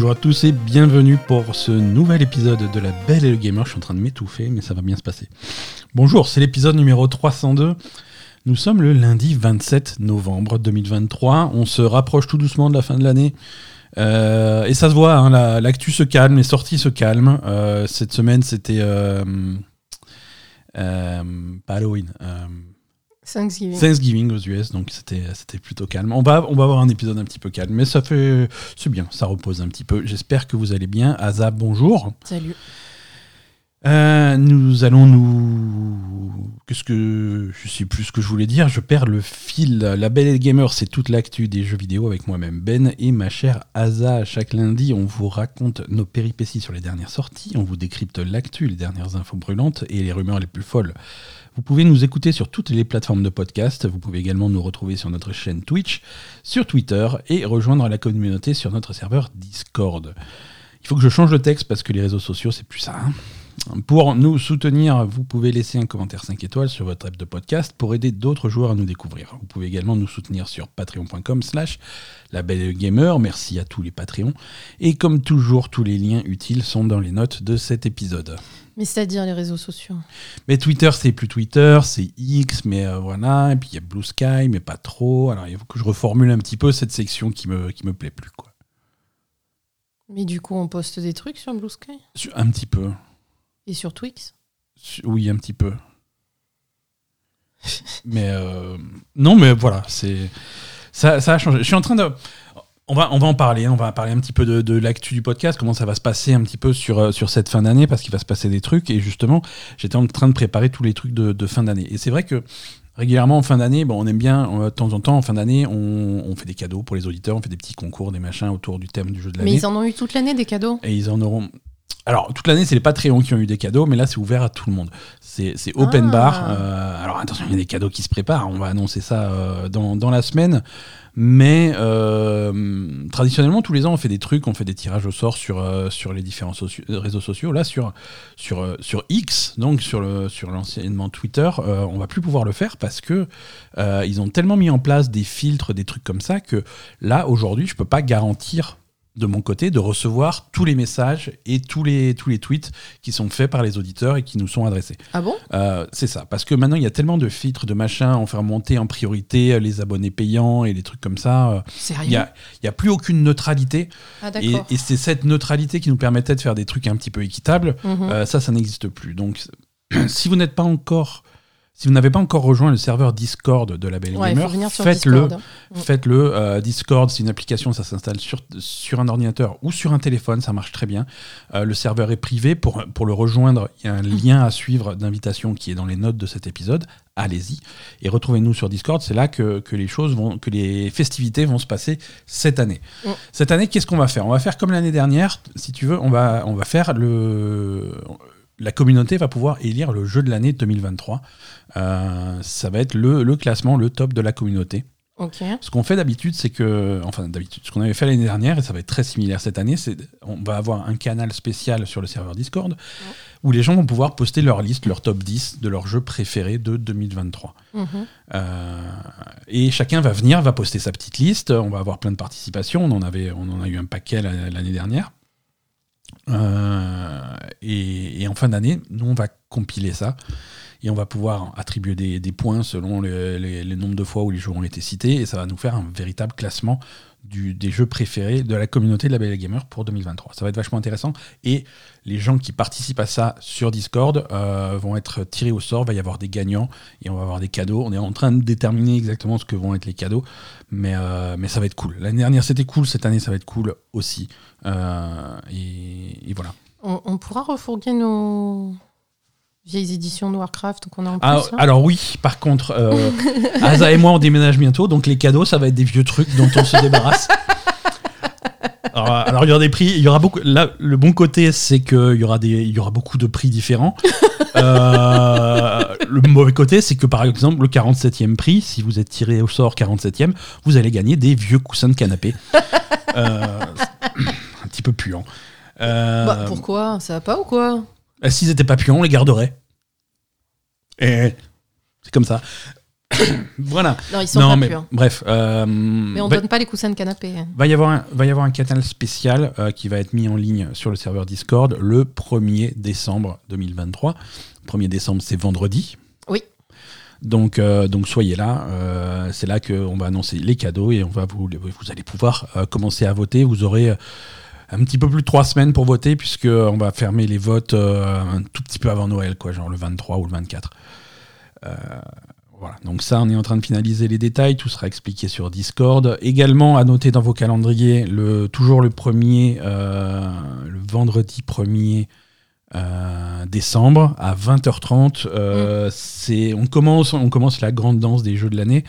bonjour à tous et bienvenue pour ce nouvel épisode de La Belle et le Gamer. Je suis en train de m'étouffer, mais ça va bien se passer. Bonjour, c'est l'épisode numéro 302. Nous sommes le lundi 27 novembre 2023. On se rapproche tout doucement de la fin de l'année. Euh, et ça se voit, hein, l'actu se calme, les sorties se calment. Euh, cette semaine, c'était. Euh, pas Halloween. Thanksgiving. Thanksgiving aux US, donc c'était plutôt calme. On va, on va avoir un épisode un petit peu calme, mais ça fait. C'est bien, ça repose un petit peu. J'espère que vous allez bien. Azab, bonjour. Salut. Euh, nous allons nous. Qu'est-ce que. Je sais plus ce que je voulais dire. Je perds le fil. La Belle et Gamer, c'est toute l'actu des jeux vidéo avec moi-même Ben et ma chère Asa. Chaque lundi, on vous raconte nos péripéties sur les dernières sorties. On vous décrypte l'actu, les dernières infos brûlantes et les rumeurs les plus folles. Vous pouvez nous écouter sur toutes les plateformes de podcast. Vous pouvez également nous retrouver sur notre chaîne Twitch, sur Twitter et rejoindre la communauté sur notre serveur Discord. Il faut que je change le texte parce que les réseaux sociaux, c'est plus ça. Hein. Pour nous soutenir, vous pouvez laisser un commentaire 5 étoiles sur votre app de podcast pour aider d'autres joueurs à nous découvrir. Vous pouvez également nous soutenir sur patreon.com slash gamer. Merci à tous les Patreons. Et comme toujours, tous les liens utiles sont dans les notes de cet épisode. Mais c'est-à-dire les réseaux sociaux Mais Twitter, c'est plus Twitter, c'est X, mais euh, voilà. Et puis il y a Blue Sky, mais pas trop. Alors il faut que je reformule un petit peu cette section qui me, qui me plaît plus. Quoi. Mais du coup, on poste des trucs sur Blue Sky? Un petit peu. Et sur Twix? Oui, un petit peu. mais euh, non, mais voilà, c'est ça, ça a changé. Je suis en train de on va, on va en parler, on va parler un petit peu de, l'actu du podcast, comment ça va se passer un petit peu sur, euh, sur cette fin d'année, parce qu'il va se passer des trucs. Et justement, j'étais en train de préparer tous les trucs de, fin d'année. Et c'est vrai que régulièrement en fin d'année, bon, on aime bien, euh, de temps en temps, en fin d'année, on, fait des cadeaux pour les auditeurs, on fait des petits concours, des machins autour du thème du jeu de l'année. Mais ils en ont eu toute l'année des cadeaux? Et ils en auront. Alors, toute l'année, c'est les Patreons qui ont eu des cadeaux, mais là, c'est ouvert à tout le monde. C'est open ah. bar. Euh, alors, attention, il y a des cadeaux qui se préparent. On va annoncer ça dans, dans, la semaine. Mais euh, traditionnellement, tous les ans, on fait des trucs, on fait des tirages au sort sur, euh, sur les différents réseaux sociaux. Là, sur, sur, euh, sur X, donc sur, le, sur l'anciennement Twitter, on va plus pouvoir le faire parce que ils ont tellement mis en place des filtres, des trucs comme ça, que là, aujourd'hui, je peux pas garantir de mon côté de recevoir tous les messages et tous les, tous les tweets qui sont faits par les auditeurs et qui nous sont adressés. Ah bon? Euh, C'est ça, parce que maintenant il y a tellement de filtres, de machins, on fait remonter en priorité euh, les abonnés payants et les trucs comme ça. Euh, Sérieux Il n'y a, y a, plus aucune neutralité. Ah, et, et c'est cette neutralité qui nous permettait de faire des trucs un petit peu équitables. Mhm. ça, ça n'existe plus. Donc si vous n'êtes pas encore si vous n'avez pas encore rejoint le serveur Discord de la Belle Gamer, faites-le. Mm. Faites-le. Euh, Discord, c'est une application, ça s'installe sur, sur un ordinateur ou sur un téléphone, ça marche très bien. Euh, le serveur est privé. Pour, pour le rejoindre, il y a un lien à suivre d'invitation qui est dans les notes de cet épisode. Allez-y et retrouvez-nous sur Discord. C'est là que, que, les choses vont, que les festivités vont se passer cette année. Mm. Cette année, qu'est-ce qu'on va faire? On va faire comme l'année dernière, si tu veux. On va, on va faire le la communauté va pouvoir élire le jeu de l'année 2023. Euh, ça va être le, classement, le top de la communauté. Ce qu'on fait d'habitude, c'est que, enfin d'habitude, ce qu'on avait fait l'année dernière, et ça va être très similaire cette année, c'est on va avoir un canal spécial sur le serveur Discord où les gens vont pouvoir poster leur liste, leur top 10 de leurs jeux préférés de 2023. Mhm. Euh, et chacun va venir, va poster sa petite liste, on va avoir plein de participations, on en, avait, on en a eu un paquet l'année dernière. Euh, et, en fin d'année, nous, on va compiler ça et on va pouvoir attribuer des, points selon les, nombres de fois où les jeux ont été cités et ça va nous faire un véritable classement des jeux préférés de la communauté de la Belle Gamer pour 2023. Ça va être vachement intéressant et les gens qui participent à ça sur Discord euh, vont être tirés au sort, il va y avoir des gagnants et on va avoir des cadeaux. On est en train de déterminer exactement ce que vont être les cadeaux, mais, euh, ça va être cool. L'année dernière c'était cool, cette année ça va être cool aussi. Euh, et, voilà. On, pourra refourguer nos vieilles éditions de Warcraft qu'on a en ah, plus, Alors oui, par contre, euh, Asa et moi on déménage bientôt, donc les cadeaux ça va être des vieux trucs dont on se débarrasse. Alors, il y aura des prix, il y aura beaucoup. Là, le bon côté, c'est qu'il y aura des, il y aura beaucoup de prix différents. Euh, le mauvais côté, c'est que par exemple, le 47e prix, si vous êtes tiré au sort 47e, vous allez gagner des vieux coussins de canapé. Euh, un petit peu puant. Euh, bah, pourquoi? Ça va pas ou quoi? S'ils étaient pas puants, on les garderait. Et c'est comme ça. voilà. Non, ils sont pas mais, hein. Bref. Euh, mais on ne donne pas les coussins de canapé. Hein. Va y avoir un, va y avoir un canal spécial euh, qui va être mis en ligne sur le serveur Discord le 1er décembre 2023. 1er décembre, c'est vendredi. Oui. Donc, euh, donc soyez là. c'est là qu'on va annoncer les cadeaux et on va vous, vous allez pouvoir commencer à voter. Vous aurez un petit peu plus de trois semaines pour voter, puisqu'on va fermer les votes un tout petit peu avant Noël, quoi, genre le 23 ou le 24. Voilà, donc ça, on est en train de finaliser les détails, tout sera expliqué sur Discord. Également, à noter dans vos calendriers, le, toujours le premier, euh, le vendredi 1er euh, décembre à 20h30. Euh, mm. c'est, on, commence, on commence la grande danse des jeux de l'année.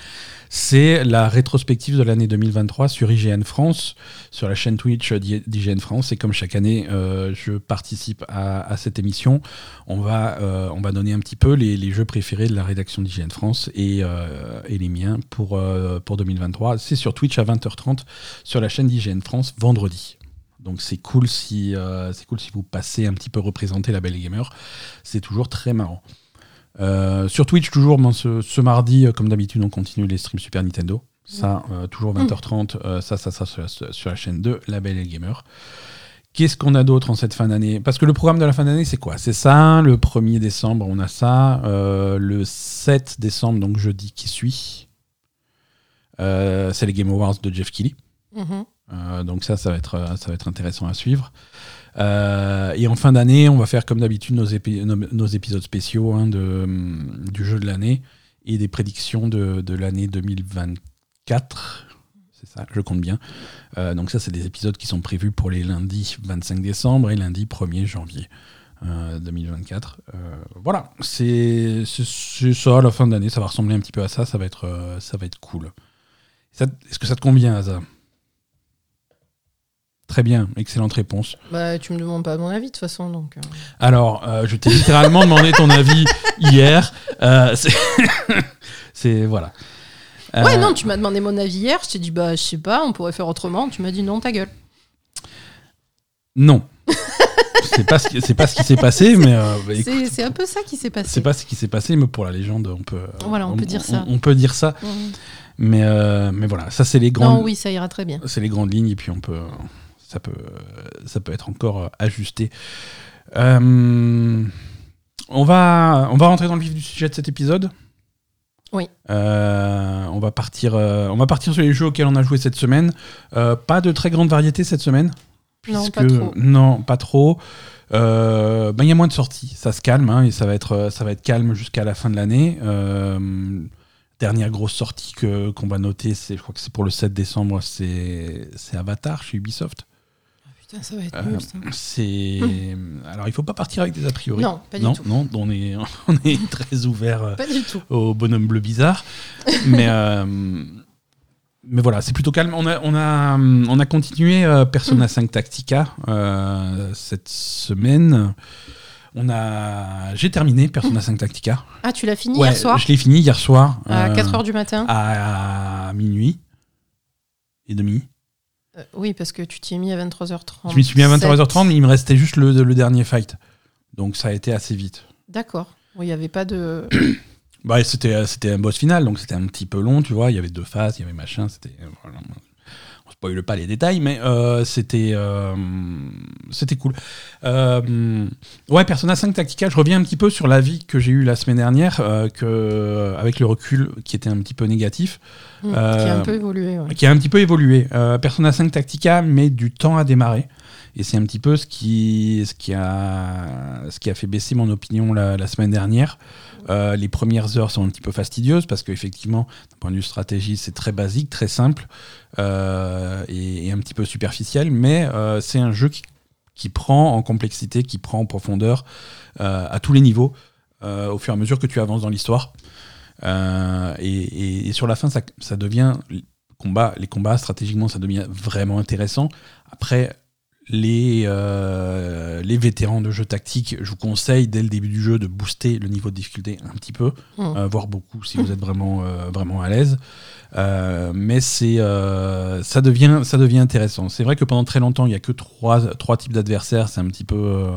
C'est la rétrospective de l'année 2023 sur IGN France, sur la chaîne Twitch d'IGN France. Et comme chaque année, euh, je participe à, cette émission, on va, euh, on va donner un petit peu les, jeux préférés de la rédaction d'IGN France et, euh, et, les miens pour, pour 2023. C'est sur Twitch à 20h30 sur la chaîne d'IGN France vendredi. Donc c'est cool si c'est cool si vous passez un petit peu représenter la Belle Gamer. C'est toujours très marrant. Euh, sur Twitch, toujours, ce, mardi, euh, comme d'habitude, on continue les streams Super Nintendo. Ça, euh, toujours 20h30, ça, ça, ça, sur, la chaîne de La Belle et Gamer. Qu'est-ce qu'on a d'autre en cette fin d'année? Parce que le programme de la fin d'année, c'est quoi? C'est ça, le 1er décembre, on a ça. le 7 décembre, donc jeudi qui suit, c'est les Game Awards de Jeff Keighley. Mm-hmm. donc ça, ça va, être, ça va être intéressant à suivre. Euh, et en fin d'année, on va faire comme d'habitude nos, épisodes spéciaux hein, de, du jeu de l'année et des prédictions de, de l'année 2024. C'est ça, je compte bien. Euh, donc ça, c'est des épisodes qui sont prévus pour les lundis 25 décembre et lundi 1er janvier. 2024. Euh, voilà, c'est ça la fin d'année, ça va ressembler un petit peu à ça, ça va être, ça va être cool. Est-ce que ça te convient, Asa Très bien, excellente réponse. Bah, tu me demandes pas mon avis de toute façon. Donc, euh. Alors, euh, je t'ai littéralement demandé ton avis hier. Euh, c'est. Voilà. Ouais, non, tu m'as demandé mon avis hier. Je t'ai dit, bah, je sais pas, on pourrait faire autrement. Tu m'as dit non, ta gueule. Non. c'est pas, ce qui, pas ce qui s'est passé, mais. Bah, c'est un peu ça qui s'est passé. C'est pas ce qui s'est passé, mais pour la légende, on peut. Voilà, on, peut dire ça. On, peut dire ça. Mais, mais voilà, ça, c'est les grandes. Non, oui, ça ira très bien. C'est les grandes lignes, et puis on peut ça peut, ça peut être encore ajusté. Euh, on, va, on va rentrer dans le vif du sujet de cet épisode. Oui. Euh, on, va partir, euh, on va partir sur les jeux auxquels on a joué cette semaine. pas de très grande variété cette semaine. non, pas trop. Non, pas trop. Ben, il y a moins de sorties, ça se calme hein, et ça va être, ça va être calme jusqu'à la fin de l'année dernière grosse sortie que qu'on va noter, c'est je crois que c'est pour le 7 décembre, c'est Avatar chez Ubisoft ça va être euh, C'est alors il faut pas partir avec des a priori. Non, pas du non, tout. Non, on est on est très ouvert euh, pas du tout. au bonhomme bleu bizarre. mais euh, mais voilà, c'est plutôt calme. On a on a on a continué Persona 5 Tactica cette semaine. On a j'ai terminé Persona 5 Tactica. Ah, tu l'as fini hier soir Je l'ai fini hier soir à 4h du matin à minuit et demi. Euh, oui, parce que tu t'y es mis à 23h30. Je m'y suis mis à 23h30, mais il me restait juste le, dernier fight. Donc ça a été assez vite. D'accord. Il n'y avait pas de. bah, c'était, c'était un boss final, donc c'était un petit peu long, tu vois. Il y avait deux phases, il y avait machin. C'était. Spoil pas les détails, mais euh, c'était euh, c'était cool. Euh, ouais, Persona 5 Tactica, je reviens un petit peu sur l'avis que j'ai eu la semaine dernière, que avec le recul qui était un petit peu négatif. Mmh, qui a un peu évolué. Qui a un petit peu évolué. Persona 5 Tactica met du temps à démarrer. Et c'est un petit peu ce qui, ce, qui a, ce qui a fait baisser mon opinion la, la semaine dernière. Euh, les premières heures sont un petit peu fastidieuses parce qu'effectivement, d'un point de vue stratégie, c'est très basique, très simple euh, et, un petit peu superficiel, mais euh, c'est un jeu qui, prend en complexité, qui prend en profondeur à tous les niveaux au fur et à mesure que tu avances dans l'histoire. Et, sur la fin, ça, ça devient combat, les combats stratégiquement, ça devient vraiment intéressant. Après, les, euh, les vétérans de jeux tactiques, je vous conseille dès le début du jeu de booster le niveau de difficulté un petit peu, mmh. euh, voire beaucoup si vous êtes vraiment, euh, vraiment à l'aise. mais c'est ça, devient, ça devient intéressant. C'est vrai que pendant très longtemps, il n'y a que trois, trois types d'adversaires. C'est un petit peu.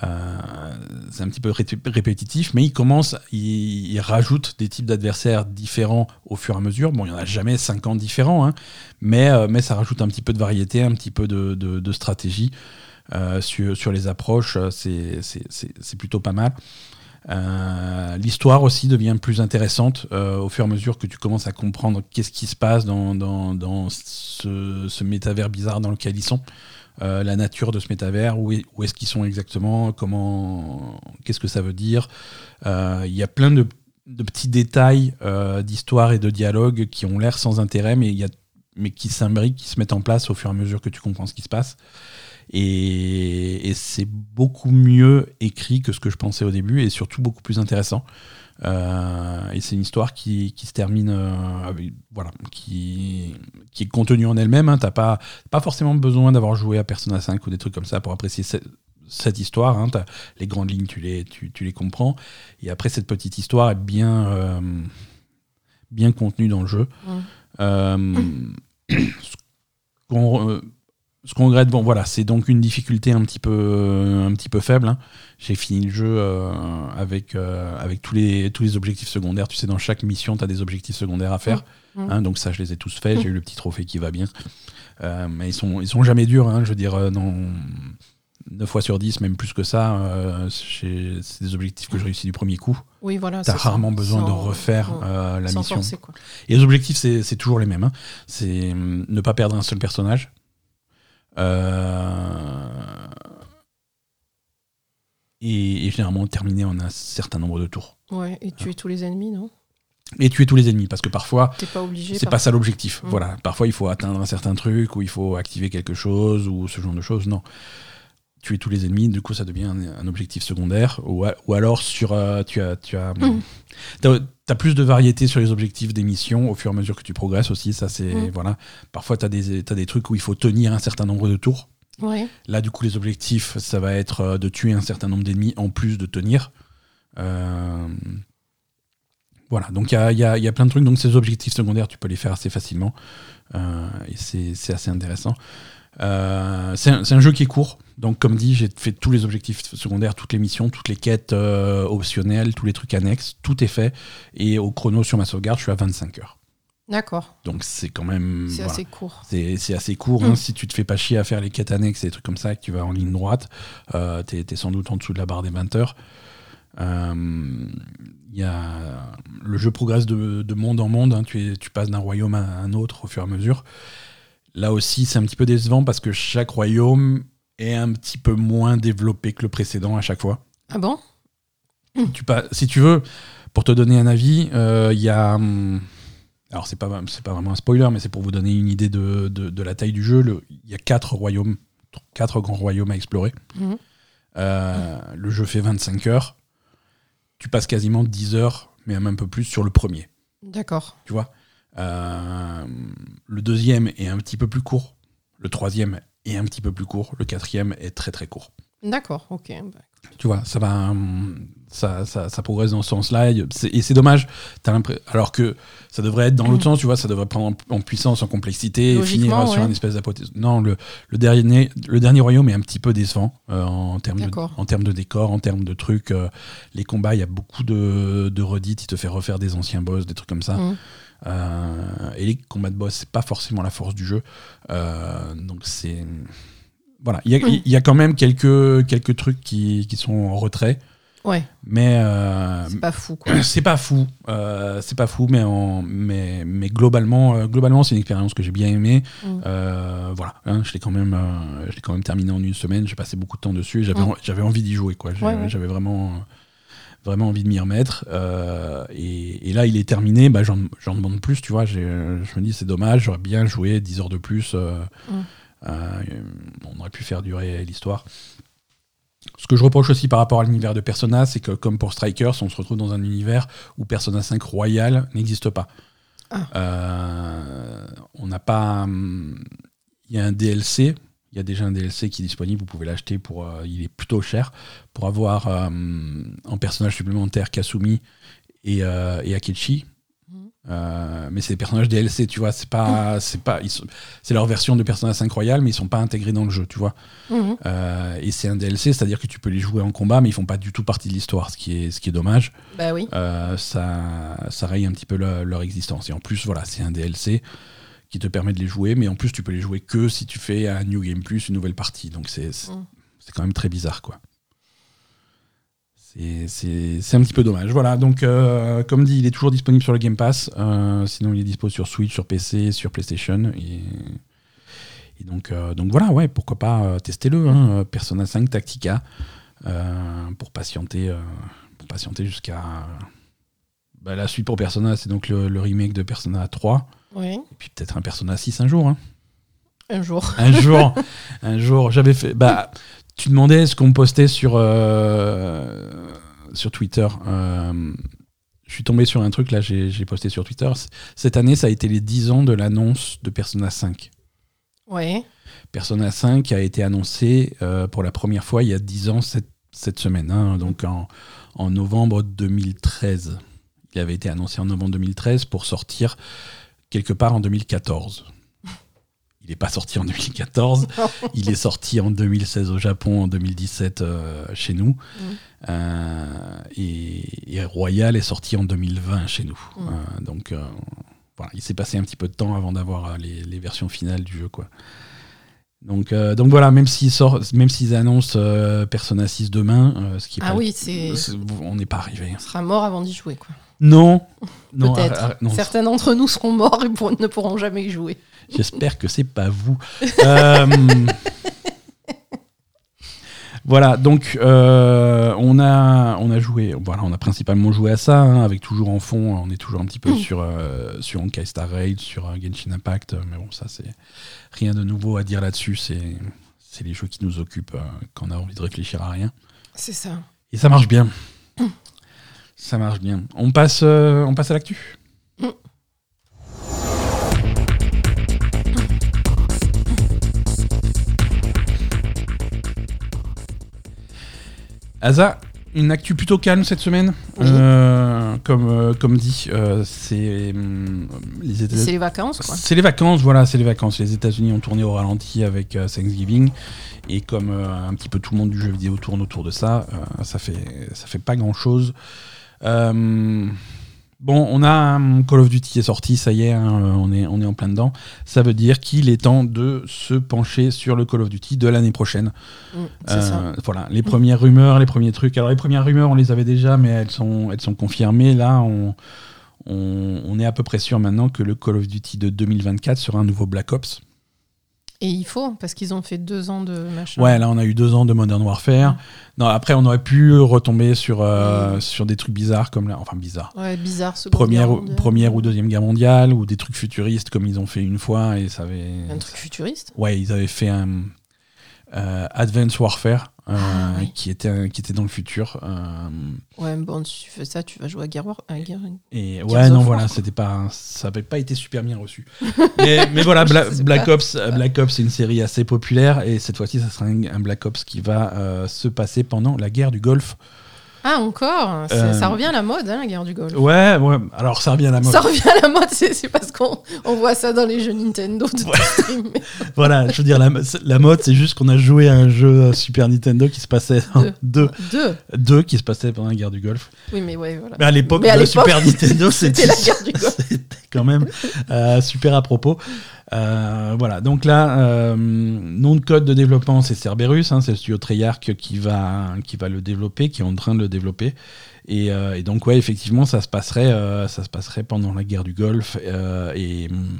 C'est un petit peu répétitif, mais il commence, il, rajoute des types d'adversaires différents au fur et à mesure. Bon, il n'y en a jamais 50 différents, hein, mais, mais ça rajoute un petit peu de variété, un petit peu de, stratégie. Euh, sur, sur, les approches, euh, c'est plutôt pas mal. Euh, l'histoire aussi devient plus intéressante au fur et à mesure que tu commences à comprendre qu'est-ce qui se passe dans, dans, dans ce, métavers bizarre dans lequel ils sont. La nature de ce métavers, où, est, où est-ce qu'ils sont exactement, comment, qu'est-ce que ça veut dire. Il y a plein de, petits détails d'histoire et de dialogue qui ont l'air sans intérêt, mais, y a, mais qui s'imbriquent, qui se mettent en place au fur et à mesure que tu comprends ce qui se passe. Et, c'est beaucoup mieux écrit que ce que je pensais au début et surtout beaucoup plus intéressant. Euh, et c'est une histoire qui, qui se termine, euh, voilà, qui, qui est contenue en elle-même. Hein. T'as pas, pas forcément besoin d'avoir joué à Persona 5 ou des trucs comme ça pour apprécier cette, cette histoire. Hein. les grandes lignes, tu les, tu, tu, les comprends. Et après, cette petite histoire est bien, euh, bien contenue dans le jeu. ce qu'on regrette, bon voilà, c'est donc une difficulté un petit peu, euh, un petit peu faible. Hein. J'ai fini le jeu euh, avec, euh, avec tous, les, tous les objectifs secondaires. Tu sais, dans chaque mission, tu as des objectifs secondaires à faire. Mmh. Mmh. Hein, donc ça, je les ai tous faits. J'ai eu le petit trophée qui va bien. mais ils sont, ils sont jamais durs. Hein, je veux dire, non, 9 fois sur 10, même plus que ça, c'est des objectifs que je réussis du premier coup. Oui, voilà. Tu as rarement besoin de refaire la mission. Et les objectifs, c'est toujours les mêmes. C'est hum, ne pas perdre un seul personnage. Euh, et, généralement terminer en un certain nombre de tours. Ouais, et tuer tous les ennemis, non? Et tuer tous les ennemis parce que parfois pas c'est pas ça l'objectif. Mmh. voilà. Parfois il faut atteindre un certain truc ou il faut activer quelque chose ou ce genre de choses. Non tuer tous les ennemis du coup ça devient un, objectif secondaire ou, ou alors sur euh, tu as tu as mmh tu as plus de variété sur les objectifs des missions au fur et à mesure que tu progresses aussi. Ça, c'est mm. voilà. Parfois, tu as, des trucs où il faut tenir un certain nombre de tours. Là, du coup, les objectifs, ça va être euh, de tuer un certain nombre d'ennemis en plus de tenir. Euh, voilà, donc il y a, plein de trucs. Donc, ces objectifs secondaires, tu peux les faire assez facilement. Euh, et c'est assez intéressant. Euh, c'est un, jeu qui est court. Donc, comme dit, j'ai fait tous les objectifs secondaires, toutes les missions, toutes les quêtes euh, optionnelles, tous les trucs annexes. Tout est fait. Et au chrono sur ma sauvegarde, je suis à 25 heures. D'accord. Donc c'est quand même. C'est assez court. C'est assez court. Hein. Mm. Si tu te fais pas chier à faire les quêtes annexes et des trucs comme ça, que tu vas en ligne droite, euh, tu es, sans doute en dessous de la barre des 20 heures. Euh, y a... Le jeu progresse de, monde en monde. Hein. Tu, tu passes d'un royaume à un autre au fur et à mesure. Là aussi, c'est un petit peu décevant parce que chaque royaume est un petit peu moins développé que le précédent à chaque fois. Ah bon? Tu pas, Si tu veux, pour te donner un avis, il euh, y a. Hum, alors, c'est pas, pas vraiment un spoiler, mais c'est pour vous donner une idée de, de, la taille du jeu. Il y a quatre royaumes, quatre grands royaumes à explorer. Mhm. Euh, le jeu fait 25 heures. Tu passes quasiment 10 heures, mais même un peu plus, sur le premier. D'accord. Tu vois? Le deuxième est un petit peu plus court. Le troisième est un petit peu plus court. Le quatrième est très très court. D'accord, ok. Bah, tu vois, ça va, ça, ça, ça progresse dans ce sens-là. Et c'est dommage. alors que ça devrait être dans l'autre sens, tu vois, ça devrait prendre en, puissance, en complexité, et finir sur une espèce d'apothéose. Non, le, le, dernier, le dernier royaume est un petit peu décevant euh, en, termes de, en termes de décor, en termes de trucs. Euh, les combats, il y a beaucoup de, de redites, il te fait refaire des anciens boss, des trucs comme ça. Mm. Euh, et les combats de boss, c'est pas forcément la force du jeu. Euh, donc c'est. Voilà, il y, a quand même quelques, quelques trucs qui, qui sont en retrait. Ouais. Mais euh, c'est pas fou. Quoi. C'est pas fou. c'est pas fou, mais en, mais, mais globalement, globalement, c'est une expérience que j'ai bien aimée. Mm. voilà, hein, je l'ai quand même, je quand même terminé en une semaine. J'ai passé beaucoup de temps dessus. J'avais, mm. j'avais envie d'y jouer, quoi. J'avais vraiment vraiment envie de m'y remettre. Euh, et, là, il est terminé, bah, j'en demande plus, tu vois. Je me dis, c'est dommage, j'aurais bien joué 10 heures de plus. Euh, mm. euh, on aurait pu faire durer l'histoire. Ce que je reproche aussi par rapport à l'univers de Persona, c'est que comme pour Strikers, on se retrouve dans un univers où Persona 5 Royal n'existe pas. Ah. on n'a pas. Hum, il y a un DLC il y a déjà un DLC qui est disponible, vous pouvez l'acheter pour. Euh, il est plutôt cher. Pour avoir euh, en personnage supplémentaire Kasumi et, euh, et Akechi. Mhm. Euh, mais c'est des personnages DLC, tu vois. C'est pas, c'est pas, c'est leur version de Persona 5 Royal, mais ils sont pas intégrés dans le jeu, tu vois. Mhm. Et c'est un DLC, c'est-à-dire que tu peux les jouer en combat, mais ils font pas du tout partie de l'histoire, ce qui est, ce qui est dommage. Bah oui. Ça, ça raye un petit peu leur, existence. Et en plus, voilà, c'est un DLC qui te permet de les jouer, mais en plus, tu peux les jouer que si tu fais un New Game Plus, une nouvelle partie. Donc c'est, mhm. quand même très bizarre, quoi. C'est un petit peu dommage. Voilà, donc euh, comme dit, il est toujours disponible sur le Game Pass. Euh, sinon, il est disponible sur Switch, sur PC, sur PlayStation. Et, donc, euh, donc voilà, ouais, pourquoi pas tester le hein, Persona 5 Tactica pour patienter, pour patienter jusqu'à bah, la suite pour Persona, c'est donc le, remake de Persona 3. Et puis peut-être un Persona 6 un jour. Hein. Un jour. Un jour. un jour. J'avais fait. Bah, tu demandais ce qu'on postait sur, euh, sur Twitter. Euh, je suis tombé sur un truc, là, j'ai posté sur Twitter. Cette année, ça a été les 10 ans de l'annonce de Persona 5. Ouais. Persona 5 a été annoncé euh, pour la première fois il y a 10 ans cette, cette semaine, hein, donc en, en, novembre 2013. Il avait été annoncé en novembre 2013 pour sortir quelque part en 2014. Il n'est pas sorti en 2014. il est sorti en 2016 au Japon, en 2017 euh, chez nous. Mm. Euh, et, Royal est sorti en 2020 chez nous. Mm. Euh, donc voilà, il s'est passé un petit peu de temps avant d'avoir les, versions finales du jeu. Quoi. Donc, donc voilà, même s'ils même s'ils annoncent Persona 6 demain, ce qui ah oui, c'est on n'est pas arrivé. On sera mort avant d'y jouer, quoi. Non. Peut-être. Certains d'entre nous seront morts et ne pourront jamais y jouer. J'espère que c'est pas vous. Euh, voilà, donc euh, on, a, on a joué, voilà, on a principalement joué à ça, hein, avec toujours en fond, on est toujours un petit peu sur, euh, sur Honkai Star Raid, sur Genshin Impact, mais bon, ça c'est rien de nouveau à dire là-dessus, c'est les jeux qui nous occupent quand on a envie de réfléchir à rien. C'est ça. Et ça marche bien. ça marche bien. On passe, on passe à l'actu? Asa, une actu plutôt calme cette semaine. Euh, comme, euh, comme dit, euh, c'est hum, les C'est les vacances, quoi. C'est les vacances, voilà, c'est les vacances. Les États-Unis ont tourné au ralenti avec Thanksgiving. Et comme un petit peu tout le monde du jeu vidéo tourne autour de ça, ça, fait, ça fait pas grand-chose. Bon, on a un Call of Duty qui est sorti, ça y est, hein, on, est, on est en plein dedans. Ça veut dire qu'il est temps de se pencher sur le Call of Duty de l'année prochaine. Mm, euh, voilà, les premières rumeurs, les premiers trucs. Alors les premières rumeurs, on les avait déjà, mais elles sont, elles sont confirmées. Là, on, on est à peu près sûr maintenant que le Call of Duty de 2024 sera un nouveau Black Ops. Et il faut, parce qu'ils ont fait deux ans de machin. Ouais, là on a eu deux ans de Modern Warfare. Non, après on aurait pu retomber sur, euh, sur des trucs bizarres comme là, enfin bizarres. Ouais, bizarre. Première, première ou deuxième guerre mondiale ou des trucs futuristes comme ils ont fait une fois et ça avait. Un truc futuriste? Ouais, ils avaient fait un euh, Advanced Warfare. Euh, ah, qui, était, qui était dans le futur. Euh, ouais, bon, si tu fais ça, tu vas jouer à Guerre Et ouais, non, voilà, c'était pas, ça n'avait pas été super bien reçu. mais, mais, voilà, Black Ops, Black Ops, c'est une série assez populaire et cette fois-ci, ça sera un, Black Ops qui va se passer pendant la guerre du Golfe. Ah, encore Ça euh, revient à la mode, hein, la guerre du Golfe. Ouais, ouais, alors ça revient à la mode. Ça revient à la mode, c'est parce qu'on on voit ça dans les jeux Nintendo de voilà, je veux dire, la, la mode, c'est juste qu'on a joué à un jeu Super Nintendo qui se passait. Deux. deux. deux. qui se passait pendant la guerre du Golfe. Oui, mais ouais, voilà. Mais à l'époque, de Super Nintendo, c'était la guerre du Golfe. Quand même euh, super à propos. Euh, voilà, donc là, euh, nom de code de développement, c'est Cerberus, hein, c'est le studio Treyarch qui va, qui va le développer, qui est en train de le développer. Et, donc, ouais, effectivement, ça se passerait, ça se passerait pendant la guerre du Golfe. et hum,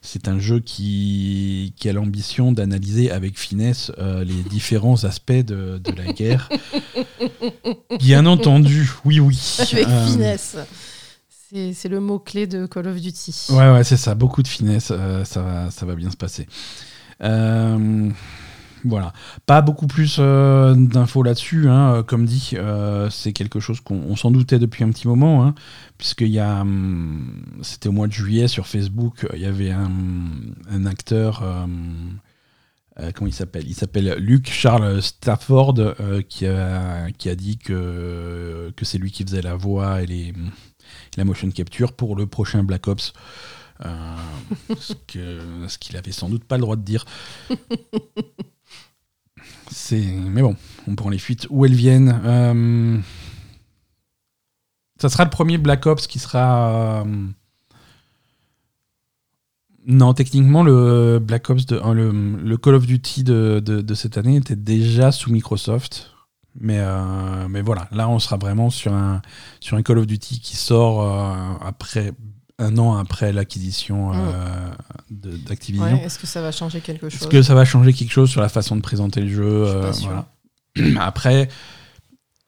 c'est un jeu qui, qui a l'ambition d'analyser avec finesse les différents aspects de, de la guerre. Bien entendu, oui, oui. Avec finesse. C'est le mot-clé de Call of Duty. Ouais, ouais, c'est ça. Beaucoup de finesse. Euh, ça, va, ça va bien se passer. Euh, voilà. Pas beaucoup plus euh, d'infos là-dessus. Hein, comme dit, c'est quelque chose qu'on s'en doutait depuis un petit moment. Hein, Puisqu'il y a. Hum, c'était au mois de juillet sur Facebook. Il y avait un, acteur. comment il s'appelle? Il s'appelle Luc Charles Stafford qui, a, qui a dit que, que c'est lui qui faisait la voix et les la motion capture pour le prochain Black Ops. ce qu'il avait sans doute pas le droit de dire. mais bon, on prend les fuites où elles viennent. ça sera le premier Black Ops qui sera non, techniquement, le Black Ops, de, hein, le, Call of Duty de, cette année était déjà sous Microsoft. Mais, euh, mais voilà, là, on sera vraiment sur un, sur un Call of Duty qui sort euh, après, un an après l'acquisition euh, d'Activision. Est-ce que ça va changer quelque chose? Est-ce que ça va changer quelque chose sur la façon de présenter le jeu voilà. Après,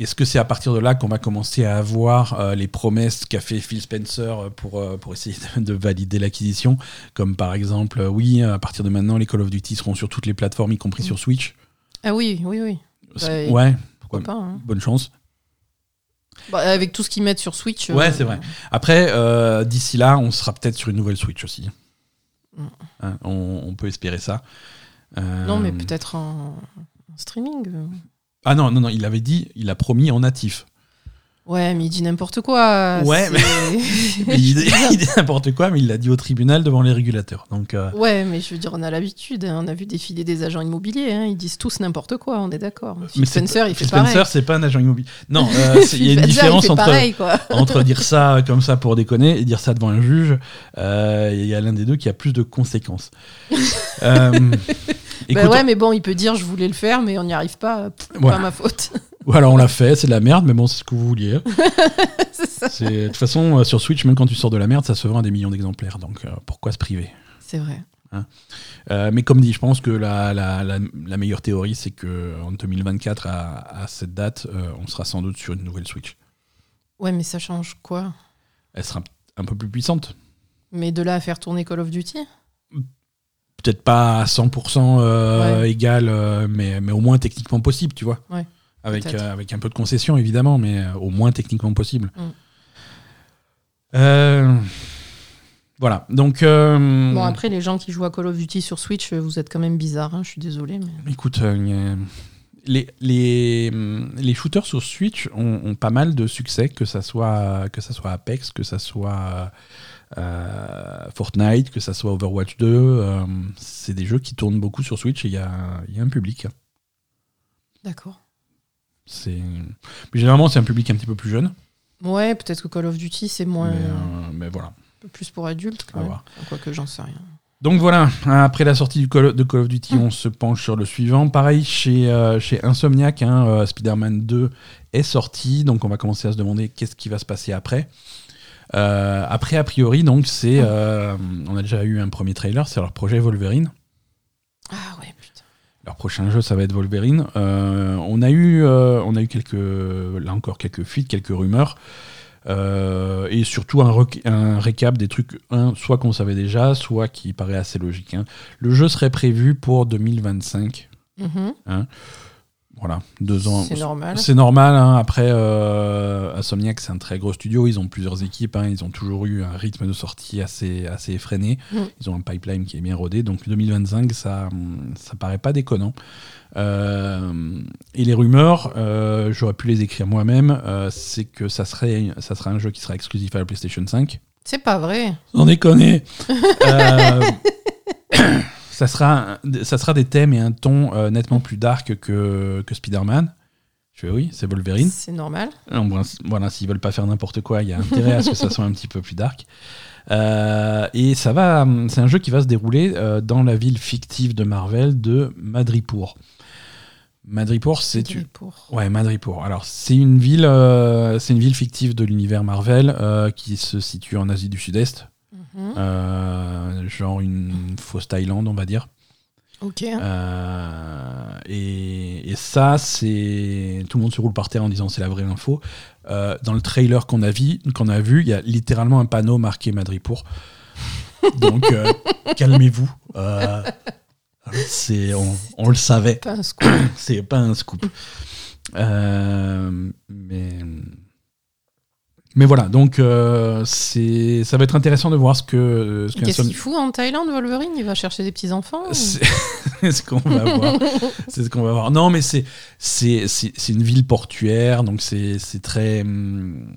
est-ce que c'est à partir de là qu'on va commencer à avoir euh, les promesses qu'a fait Phil Spencer pour, euh, pour essayer de, valider l'acquisition? Comme par exemple, oui, à partir de maintenant, les Call of Duty seront sur toutes les plateformes, y compris mm. sur Switch. Ah oui, oui, oui. Bah, ouais, pourquoi pas. Hein. Bonne chance. Bah, avec tout ce qu'ils mettent sur Switch. Ouais, c'est vrai. Après, d'ici là, on sera peut-être sur une nouvelle Switch aussi. Mm. Hein, on, peut espérer ça. Non, mais peut-être en streaming. Ah non, non, non, il avait dit, il a promis en natif. Ouais, mais il dit n'importe quoi. Ouais, mais il, dit, n'importe quoi, mais il l'a dit au tribunal devant les régulateurs. Donc, euh, Ouais, mais je veux dire, on a l'habitude. Hein. on a vu défiler des agents immobiliers. Hein. ils disent tous n'importe quoi, on est d'accord. Mais Spencer, il fait pareil. Spencer, c'est pas un agent immobilier. Non, euh, il y a une différence entre, entre dire ça comme ça pour déconner et dire ça devant un juge. Euh, il y a l'un des deux qui a plus de conséquences. bah ouais, mais bon, il peut dire je voulais le faire, mais on n'y arrive pas. Pas ma faute. Voilà, on l'a fait, c'est de la merde, mais bon, c'est ce que vous vouliez. c'est. De toute façon, euh, sur Switch, même quand tu sors de la merde, ça se vend à des millions d'exemplaires. Donc euh, pourquoi se priver? C'est vrai. Hein euh, mais comme dit, je pense que la, la, la, meilleure théorie, c'est qu'en 2024, à, à, cette date, on sera sans doute sur une nouvelle Switch. Ouais, mais ça change quoi? Elle sera un peu plus puissante. Mais de là à faire tourner Call of Duty? Peut-être pas à 100% égal, mais, mais au moins techniquement possible, tu vois. Ouais. Avec, euh, avec un peu de concession, évidemment, mais euh, au moins techniquement possible. Mm. Euh, voilà, donc... bon, après, les gens qui jouent à Call of Duty sur Switch, vous êtes quand même bizarres, hein, je suis désolé. Mais... Écoute, les, les, les, shooters sur Switch ont, pas mal de succès, que ça soit, que ça soit Apex, que ça soit Fortnite, que ça soit Overwatch 2. c'est des jeux qui tournent beaucoup sur Switch et il y a, y a un public. D'accord. C'est généralement c'est un public un petit peu plus jeune. Ouais, peut-être que Call of Duty c'est moins. Mais, euh, voilà. Un peu plus pour adultes. Quoi que j'en sais rien. Donc voilà, après la sortie du Call, de Call of Duty, on se penche sur le suivant. Pareil chez, euh, chez Insomniac, hein, euh, Spider-Man 2 est sorti, donc on va commencer à se demander qu'est-ce qui va se passer après. après, a priori, donc c'est, on a déjà eu un premier trailer, c'est leur projet Wolverine. Ah ouais. Leur prochain jeu, ça va être Wolverine. Euh, on, a eu, euh, on a eu quelques, là encore, quelques fuites, quelques rumeurs. Euh, et surtout un, un, récap des trucs, un, soit qu'on savait déjà, soit qui paraît assez logique. Hein. Le jeu serait prévu pour 2025. Voilà, deux ans. C'est normal. C'est normal. Hein. Après, euh, Insomniac, c'est un très gros studio. Ils ont plusieurs équipes. Hein. Ils ont toujours eu un rythme de sortie assez, assez effréné. Mm. Ils ont un pipeline qui est bien rodé. Donc 2025, ça, ça paraît pas déconnant. Euh, et les rumeurs, euh, j'aurais pu les écrire moi-même, euh, c'est que ça serait, ça serait un jeu qui sera exclusif à la PlayStation 5. C'est pas vrai. On déconne. ça sera, ça sera des thèmes et un ton euh, nettement plus dark que, que Spider-Man. Je fais oui, c'est Wolverine. C'est normal. voilà, s'ils veulent pas faire n'importe quoi, il y a intérêt à ce que ça soit un petit peu plus dark. Euh, et ça va, c'est un jeu qui va se dérouler euh, dans la ville fictive de Marvel de Madripoor. Madripoor, c'est Madripoor. Ouais, Madripoor. Alors c'est une ville, c'est une ville fictive de l'univers Marvel qui se situe en Asie du Sud-Est. Mhm. Euh, genre une fausse Thaïlande, on va dire. Ok. Euh, et, ça, c'est tout le monde se roule par terre en disant c'est la vraie info. Euh, dans le trailer qu'on a vu, qu'on a vu, il y a littéralement un panneau marqué Madripour. Donc calmez-vous. c'est on, on, le savait. C'est pas un scoop. mais mais voilà, donc euh, c'est ça va être intéressant de voir ce que. Ce Qu'est-ce qu'il fout en Thaïlande, Wolverine? Il va chercher des petits enfants C'est ce qu'on va voir. c'est ce qu'on va voir. Non, mais c'est c'est une ville portuaire, donc c'est très. Hum,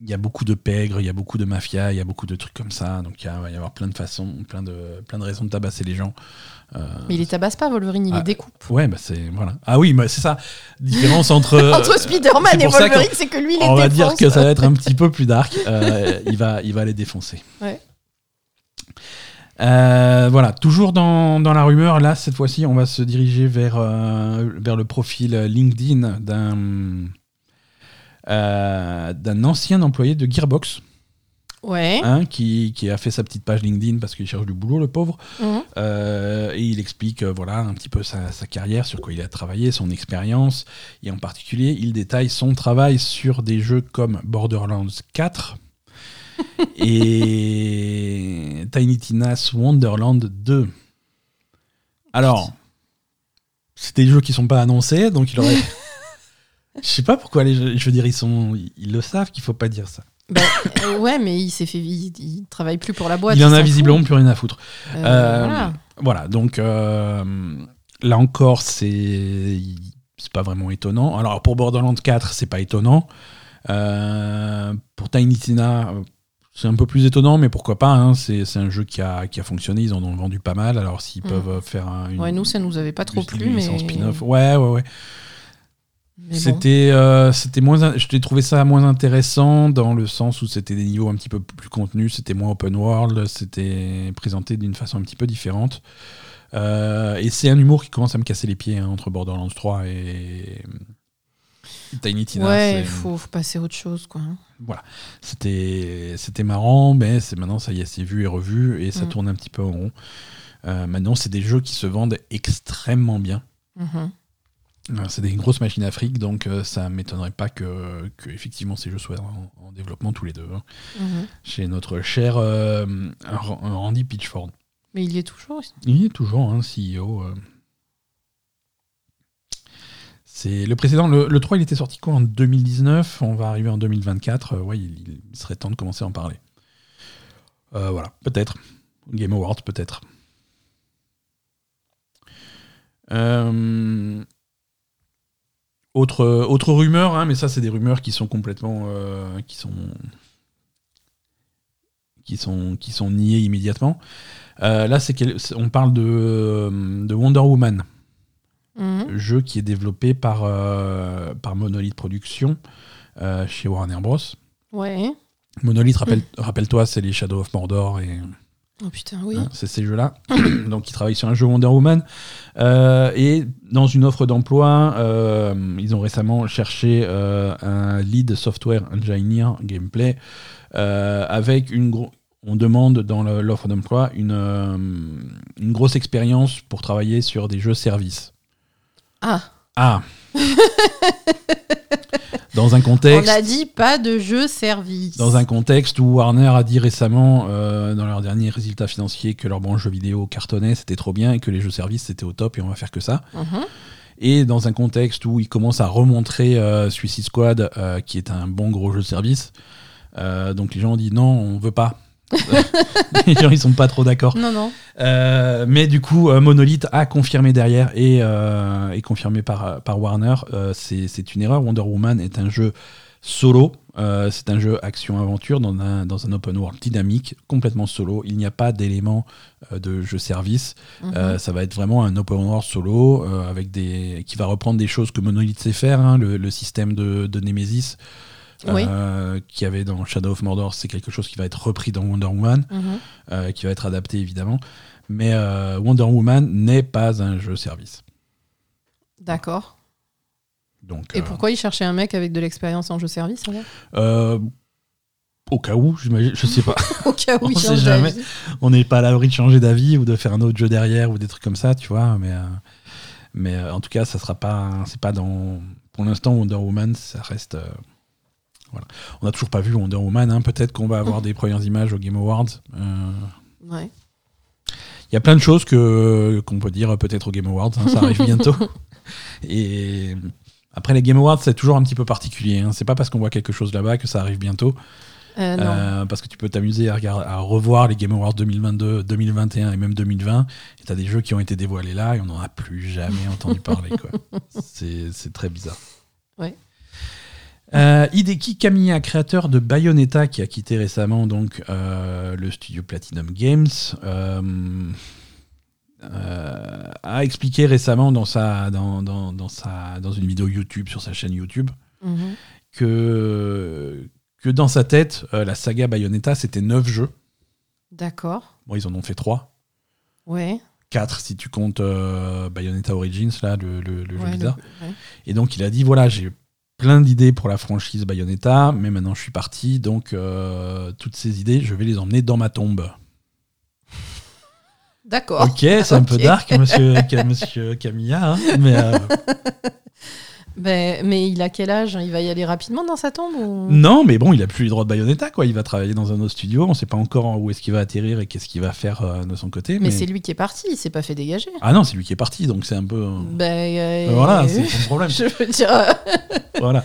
il y a beaucoup de pègres, il y a beaucoup de mafia, il y a beaucoup de trucs comme ça. Donc il va y avoir plein de façons, plein de, plein de raisons de tabasser les gens. Euh, mais il les tabasse pas, Wolverine, il les ah, découpe. Ouais, bah c'est voilà. Ah oui, bah c'est ça. Différence entre entre Spider-Man et Wolverine, c'est que lui il les On va dire que ça va être un petit peu plus dark. Euh, il va, il va les défoncer. Ouais. Euh, voilà, toujours dans, dans, la rumeur, là, cette fois-ci, on va se diriger vers, vers le profil LinkedIn d'un d'un ancien employé de Gearbox. Ouais. Hein, qui, qui, a fait sa petite page LinkedIn parce qu'il cherche du boulot, le pauvre. Mhm. Euh, et il explique euh, voilà, un petit peu sa, sa, carrière, sur quoi il a travaillé, son expérience. Et en particulier, il détaille son travail sur des jeux comme Borderlands 4 et Tiny Tina's Wonderland 2. Alors, c'est des jeux qui sont pas annoncés, donc il aurait. Je sais pas pourquoi les je veux dire, ils, sont, ils le savent qu'il faut pas dire ça. Bah, euh, ouais, mais il s'est fait, il, travaille plus pour la boîte. Il en a visiblement plus rien à foutre. Euh, euh, voilà. donc là encore, c'est c'est pas vraiment étonnant. Alors pour Borderlands 4, c'est pas étonnant. pour Tiny Tina, c'est un peu plus étonnant, mais pourquoi pas hein. c'est, un jeu qui a, qui a fonctionné, ils en ont vendu pas mal. Alors s'ils mm. peuvent faire un. Une, ouais, nous ça nous avait pas trop plu, mais. spin-off. Ouais, ouais, ouais. C'était, euh, c'était moins, je t'ai trouvé ça moins intéressant dans le sens où c'était des niveaux un petit peu plus contenus, c'était moins open world, c'était présenté d'une façon un petit peu différente. Euh, et c'est un humour qui commence à me casser les pieds hein, entre Borderlands 3 et Tiny Tina. Ouais, il faut, passer à autre chose, quoi. Voilà, c'était, c'était marrant, mais c'est maintenant ça y est, c'est vu et revu et ça mm. tourne un petit peu en rond. Euh, maintenant, c'est des jeux qui se vendent extrêmement bien. Mm-hmm. C'est des grosses machines à fric, donc euh, ça m'étonnerait pas que, que, effectivement ces jeux soient en, développement tous les deux. Hein. Mhm. Chez notre cher euh, Randy Pitchford. Mais il y est toujours Il y est toujours, hein, CEO. Euh. C'est le précédent, le, 3, il était sorti quoi en 2019 On va arriver en 2024. ouais, il, serait temps de commencer à en parler. voilà, peut-être. Game Awards, peut-être. Euh, autre, autre rumeur, hein, mais ça, c'est des rumeurs qui sont complètement. Euh, qui, sont, qui, sont, qui sont niées immédiatement. Euh, là, c'est on parle de, de Wonder Woman, mhm. jeu qui est développé par, euh, par Monolith Productions chez Warner Bros. Ouais. Monolith, rappelle, rappelle-toi, c'est les Shadow of Mordor et. Oh putain, oui. Hein, c'est ces jeux-là. Donc, ils travaillent sur un jeu Wonder Woman. Euh, et dans une offre d'emploi, euh, ils ont récemment cherché euh, un lead software engineer gameplay avec une grosse on demande dans l'offre d'emploi une, une grosse expérience pour travailler sur des jeux services. Ah. Ah. Dans un contexte. On a dit pas de jeu service. Dans un contexte où Warner a dit récemment, euh, dans leurs derniers résultats financiers, que leur branche jeux vidéo cartonnait, c'était trop bien, et que les jeux services c'était au top et on va faire que ça. Mhm. Et dans un contexte où ils commencent à remontrer euh, Suicide Squad, euh, qui est un bon gros jeu service. donc les gens ont dit non, on veut pas. les gens ils sont pas trop d'accord. Non non. Euh, mais du coup, euh, Monolith a confirmé derrière et, euh, confirmé par, par Warner. c'est une erreur. Wonder Woman est un jeu solo. c'est un jeu action-aventure dans un, dans un open world dynamique, complètement solo. Il n'y a pas d'éléments de jeu service. Mhm. ça va être vraiment un open world solo avec des, qui va reprendre des choses que Monolith sait faire, hein, le, le, système de, de Nemesis. Euh, qui avait dans Shadow of Mordor, c'est quelque chose qui va être repris dans Wonder Woman, mhm. euh, qui va être adapté évidemment. Mais euh, Wonder Woman n'est pas un jeu service. D'accord. Donc, Et pourquoi il cherchait un mec avec de l'expérience en jeu service Au cas où, je sais pas. Au cas où, on sait jamais. On n'est pas à l'abri de changer d'avis ou de faire un autre jeu derrière ou des trucs comme ça, tu vois. Mais, mais en tout cas, ça sera pas. C'est pas dans. Pour l'instant, Wonder Woman, ça reste. On n'a toujours pas vu Wonder Woman. Hein. Peut-être qu'on va avoir des premières images au Game Awards. Euh. Ouais. Il y a plein de choses que qu'on peut dire peut-être au Game Awards. Hein. Ça arrive bientôt. Et après les Game Awards, c'est toujours un petit peu particulier. Hein. C'est pas parce qu'on voit quelque chose là-bas que ça arrive bientôt. Euh, euh, parce que tu peux t'amuser à, à, revoir les Game Awards 2022, 2021 et même 2020. Et tu as des jeux qui ont été dévoilés là et on n'en a plus jamais entendu parler. C'est très bizarre. Ouais. Euh, Hideki Kamiya, créateur de Bayonetta, qui a quitté récemment donc euh, le studio Platinum Games, euh, a expliqué récemment dans, sa, dans, dans, dans, sa, dans une vidéo YouTube sur sa chaîne YouTube mhm. que, que dans sa tête, la saga Bayonetta, c'était 9 jeux. D'accord. Bon, ils en ont fait 3. Ouais. 4 si tu comptes Bayonetta Origins, là, le, le, jeu bizarre. Et donc il a dit voilà, j'ai plein d'idées pour la franchise Bayonetta, mais maintenant je suis parti, donc euh, toutes ces idées, je vais les emmener dans ma tombe. D'accord. Ok, c'est un peu dark, monsieur, monsieur Camilla, hein, mais euh, ben, mais il a quel âge Il va y aller rapidement dans sa tombe Non, mais bon, il a plus les droits de Bayonetta, quoi. Il va travailler dans un autre studio. On ne sait pas encore où est-ce qu'il va atterrir et qu'est-ce qu'il va faire euh, de son côté. Mais, c'est lui qui est parti, il s'est pas fait dégager. Ah non, c'est lui qui est parti, donc c'est un peu. Euh, ben, euh, voilà, c'est son problème. Je veux dire. voilà.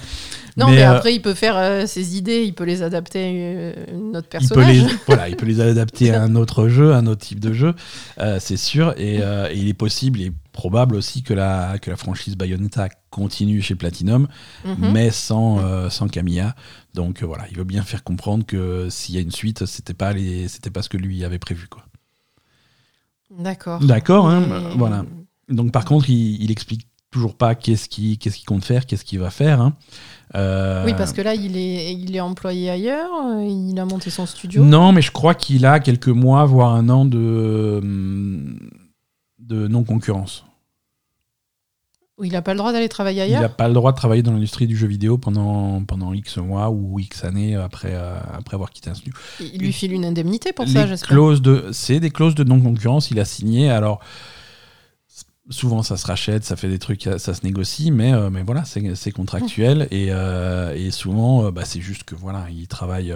Non, mais, après, il peut faire ses idées, il peut les adapter à une autre personnage. Il peut les, voilà, il peut les adapter à un autre jeu, un autre type de jeu, c'est sûr. Et, il est possible et probable aussi que la, que la franchise Bayonetta continue chez Platinum, mhm. mais sans, sans Camilla. Donc voilà, il veut bien faire comprendre que s'il y a une suite, c'était pas, les, c'était pas ce que lui avait prévu. Quoi. D'accord. D'accord, hein, voilà. Donc par contre, il, il explique toujours pas qu'est-ce qu'il compte faire, qu'est-ce qu'il va faire. Hein. Euh, oui, parce que là, il est, il est employé ailleurs, euh, il a monté son studio. Non, mais je crois qu'il a quelques mois, voire un an de, de non-concurrence. Il n'a pas le droit d'aller travailler ailleurs Il n'a pas le droit de travailler dans l'industrie du jeu vidéo pendant, pendant X mois ou X années après, euh, après avoir quitté un studio. Il lui file une indemnité pour ça, j'espère. C'est des clauses de non-concurrence, il a signé. Alors, souvent ça se rachète, ça fait des trucs, ça se négocie, mais, euh, mais voilà, c'est contractuel et, euh, et souvent euh, bah, c'est juste que voilà, il travaille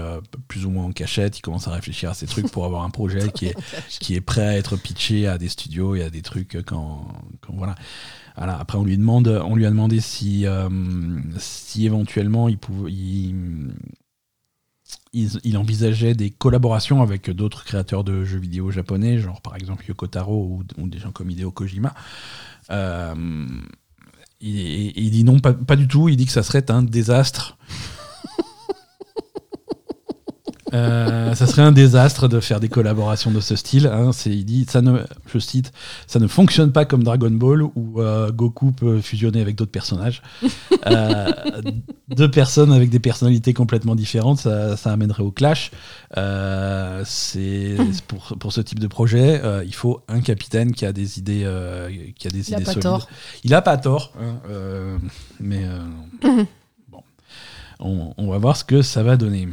plus ou moins en cachette, il commence à réfléchir à ces trucs pour avoir un projet qui est, qui est prêt à être pitché à des studios et à des trucs quand, quand voilà. Voilà, après on lui demande, on lui a demandé si, si éventuellement il pouvait, il, envisageait des collaborations avec d'autres créateurs de jeux vidéo japonais, genre par exemple Yoko Taro ou, des gens comme Hideo Kojima. Euh, il, dit non, pas, du tout. Il dit que ça serait un désastre euh, ça serait un désastre de faire des collaborations de ce style. Hein. il dit, ça ne, je cite, ça ne fonctionne pas comme Dragon Ball où euh, Goku peut fusionner avec d'autres personnages. Euh, deux personnes avec des personnalités complètement différentes, ça, amènerait au clash. c'est pour, pour, ce type de projet, il faut un capitaine qui a des idées, qui a des il idées a pas Tort. Il a pas tort, hein, mais bon, on, on va voir ce que ça va donner.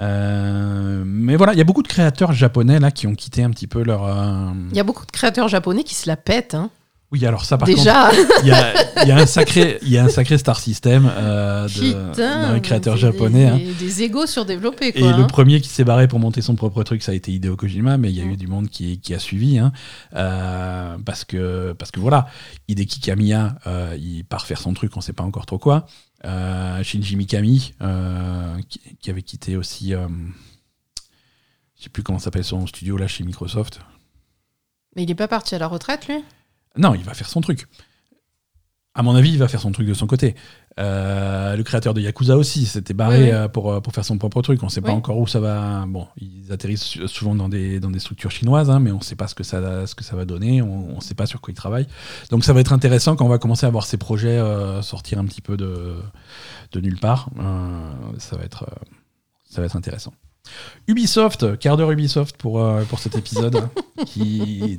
Euh, mais voilà, il y a beaucoup de créateurs japonais là qui ont quitté un petit peu leur. Euh, il y a beaucoup de créateurs japonais qui se la pètent. Hein. Oui, alors ça par Déjà. contre, il y a, y a, un sacré, il y a un sacré star system euh, d'un créateur japonais. Des, hein. des égos surdéveloppés. Quoi, Et le hein. premier qui s'est barré pour monter son propre truc, ça a été Hideo Kojima, mais il y a eu du monde qui, qui a suivi, hein, euh, parce que parce que voilà, Hideki Kamiya, euh, il part faire son truc, on sait pas encore trop quoi. Euh, Shinji Mikami, euh, qui, avait quitté aussi, euh, je sais plus comment s'appelle son studio là chez Microsoft. Mais il n'est pas parti à la retraite, lui? Non, il va faire son truc. À mon avis, il va faire son truc de son côté. Euh, le créateur de Yakuza aussi s'était barré euh, pour, euh, pour faire son propre truc. On ne sait pas encore où ça va. Bon, ils atterrissent souvent dans des, dans des structures chinoises, hein, mais on ne sait pas ce que, ça, ce que ça va donner. On ne sait pas sur quoi ils travaillent. Donc ça va être intéressant quand on va commencer à voir ces projets sortir un petit peu de, de nulle part. ça, va être, ça va être intéressant. Ubisoft, quart d'heure Ubisoft pour, euh, pour cet épisode. Hein, qui...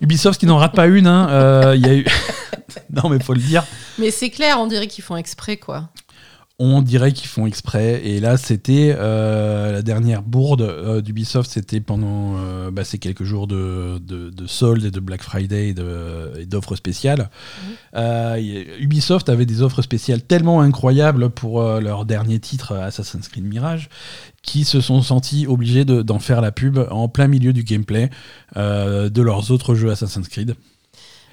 Ubisoft qui n'en rate pas une. Hein, euh, y a eu... non mais faut le dire. Mais c'est clair, on dirait qu'ils font exprès quoi on dirait qu'ils font exprès. Et là, c'était euh, la dernière bourde d'Ubisoft, c'était pendant bah, ces quelques jours de, de, soldes et de Black Friday et d'offres spéciales. Ubisoft avait des offres spéciales tellement incroyables pour leur dernier titre, Assassin's Creed Mirage, qui se sont sentis obligés d'en faire la pub en plein milieu du gameplay de leurs autres jeux Assassin's Creed.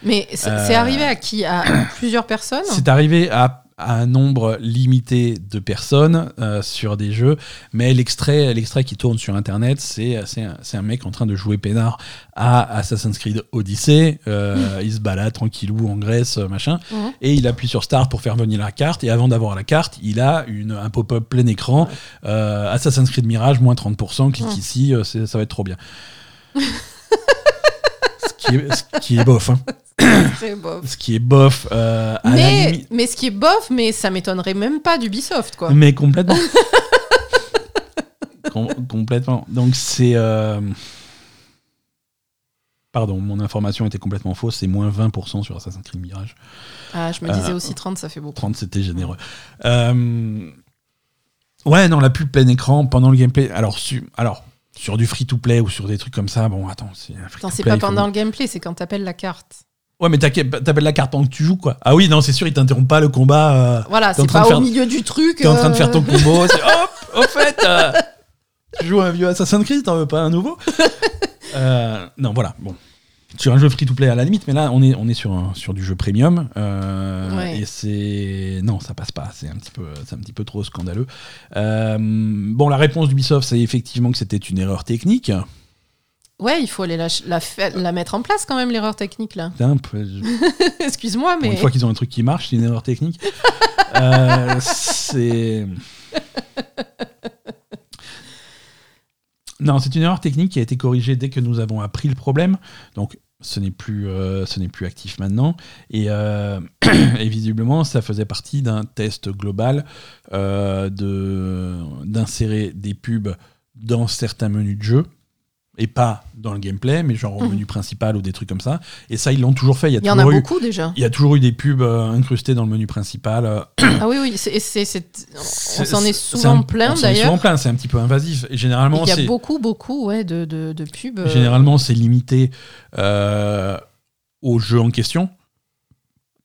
Mais c'est arrivé à qui? À plusieurs personnes? C'est arrivé à à un nombre limité de personnes euh, sur des jeux, mais l'extrait, l'extrait qui tourne sur Internet, c'est, un, c'est un mec en train de jouer peinard à Assassin's Creed Odyssey. Euh, il se balade tranquillou en Grèce, machin, mhm. et il appuie sur Start pour faire venir la carte, et avant d'avoir la carte, il a une, un pop-up plein écran, euh, Assassin's Creed Mirage, moins 30%, clique ici, ça va être trop bien. ce, qui est, ce qui est bof. Hein. Ce qui est bof. Euh, mais, mais ce qui est bof, mais ça m'étonnerait même pas d'Ubisoft, quoi. Mais complètement. complètement. Donc c'est. Euh, pardon, mon information était complètement fausse. C'est moins 20% sur Assassin's Creed Mirage. Ah, je me disais euh, aussi 30, ça fait beaucoup. 30, c'était généreux. Ouais, non, la pub plein écran pendant le gameplay. Alors, alors sur du free-to-play ou sur des trucs comme ça, bon, attends, c'est c'est pas pendant le gameplay, c'est quand t'appelles la carte. Ouais, mais t'appelles la carte pendant que tu joues, quoi. Ah oui, non, c'est sûr, il t'interrompt pas le combat. Euh, voilà, c'est pas au milieu du truc. T'es en train de faire ton euh. combo. hop, au fait, euh, tu joues un vieux Assassin's Creed, t'en veux pas un nouveau? Non, voilà, bon. Sur un jeu free-to-play à la limite, mais là, on est, on est sur, un, sur du jeu premium. Et c'est. Non, ça passe pas. C'est un, petit peu, un petit peu trop scandaleux. bon, la réponse d'Ubisoft, c'est effectivement que c'était une erreur technique. Ouais, il faut aller la, la, mettre en place quand même, l'erreur technique là. Excuse-moi, mais. une fois qu'ils ont un truc qui marche, c'est une erreur technique. Euh, c'est. Non, c'est une erreur technique qui a été corrigée dès que nous avons appris le problème. Donc, ce n'est plus, euh, ce n'est plus actif maintenant. Et, euh, et, visiblement, ça faisait partie d'un test global de d'insérer des pubs dans certains menus de jeu et pas dans le gameplay, mais genre au mhm. menu principal ou des trucs comme ça. Et ça, ils l'ont toujours fait. Il y, en a beaucoup déjà. Il y a toujours eu des pubs euh, incrustées dans le menu principal. Euh. ah oui, oui, c'est, on s'en est souvent plein d'ailleurs. souvent plein, c'est un petit peu invasif. Et généralement, il y a beaucoup, beaucoup ouais, de, de, de pubs. Euh. Généralement, c'est limité au jeu en question.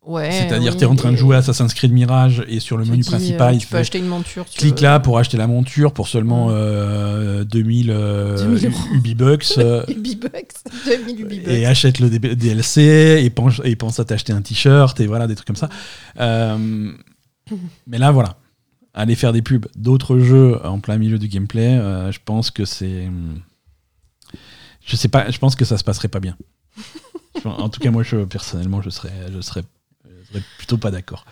C'est-à-dire, tu es en train de jouer à Assassin's Creed Mirage et sur le menu principal, euh, tu peux acheter une monture. clique là pour acheter la monture pour seulement 2000, euh, Ubibucks. Euh, Ubibucks, 2000 Ubibucks. Et achète le DLC et pense, et pense à t'acheter un t-shirt et voilà, des trucs comme ça. mais là, voilà. Aller faire des pubs d'autres jeux en plein milieu du gameplay, je pense que c'est. Je sais pas, je pense que ça se passerait pas bien. en tout cas, moi, je, personnellement, je serais, je serais plutôt pas d'accord.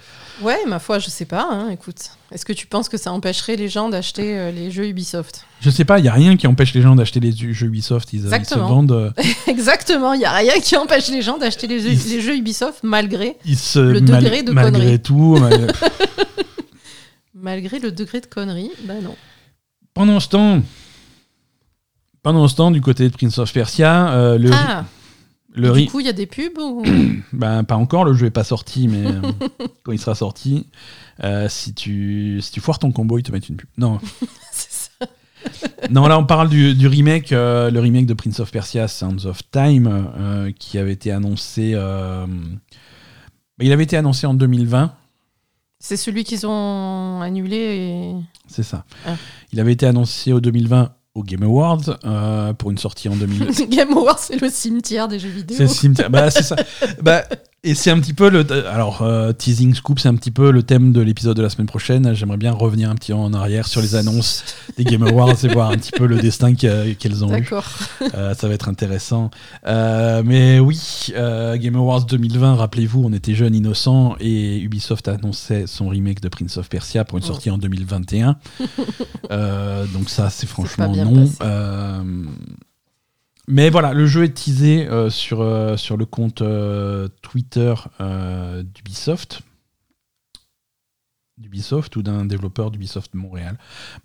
Ouais, ma foi, je sais pas. Hein, écoute, est-ce que tu penses que ça empêcherait les gens d'acheter euh, les jeux Ubisoft? Je sais pas, il y a rien qui empêche les gens d'acheter les jeux Ubisoft. Ils, Exactement. se vendent. Euh, Exactement, il y a rien qui empêche les gens d'acheter les, jeux Ubisoft malgré le degré de malgré connerie. tout. malgré le degré de connerie, ben non. Pendant ce temps, pendant ce temps, du côté de Prince of Persia, euh, le. Ah. Le du coup, il y a des pubs ben, Pas encore, le jeu n'est pas sorti, mais euh, quand il sera sorti, euh, si, tu, si tu foires ton combo, ils te mettent une pub. Non. Ça. non, là, on parle du, du remake, euh, le remake de Prince of Persia, Sounds of Time, qui avait été annoncé. il avait été annoncé en 2020. C'est celui qu'ils ont annulé et... C'est ça. Ah. Il avait été annoncé au 2020 au Game Awards euh, pour une sortie en 2000. Game Awards, c'est le cimetière des jeux vidéo. C'est le cimetière. bah, c'est ça. bah, et c'est un petit peu le. Alors, euh, Teasing Scoop, c'est un petit peu le thème de l'épisode de la semaine prochaine. J'aimerais bien revenir un petit peu en arrière sur les annonces des Game Awards et voir un petit peu le destin qu'elles ont eu. D'accord. Euh, ça va être intéressant. Euh, mais oui, Game Awards 2020, rappelez-vous, on était jeunes, innocents et Ubisoft annonçait son remake de Prince of Persia pour une sortie en 2021. donc, ça, c'est franchement non. Mais voilà, le jeu est teasé euh, sur, euh, sur le compte euh, Twitter d'Ubisoft. D'Ubisoft ou d'un développeur d'Ubisoft Montréal.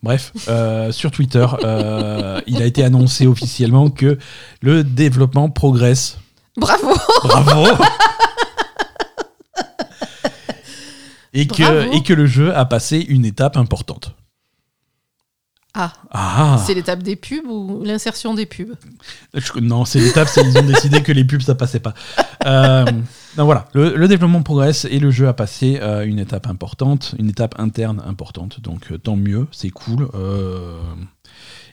Bref, sur Twitter, il a été annoncé officiellement que le développement progresse. Bravo Bravo et, que, et que le jeu a passé une étape importante. Ah. ah. C'est l'étape des pubs ou l'insertion des pubs Non, c'est l'étape, c'est ils ont décidé que les pubs, ça passait pas. Euh, voilà, le, développement progresse et le jeu a passé euh, une étape importante, une étape interne importante. Donc euh, tant mieux, c'est cool.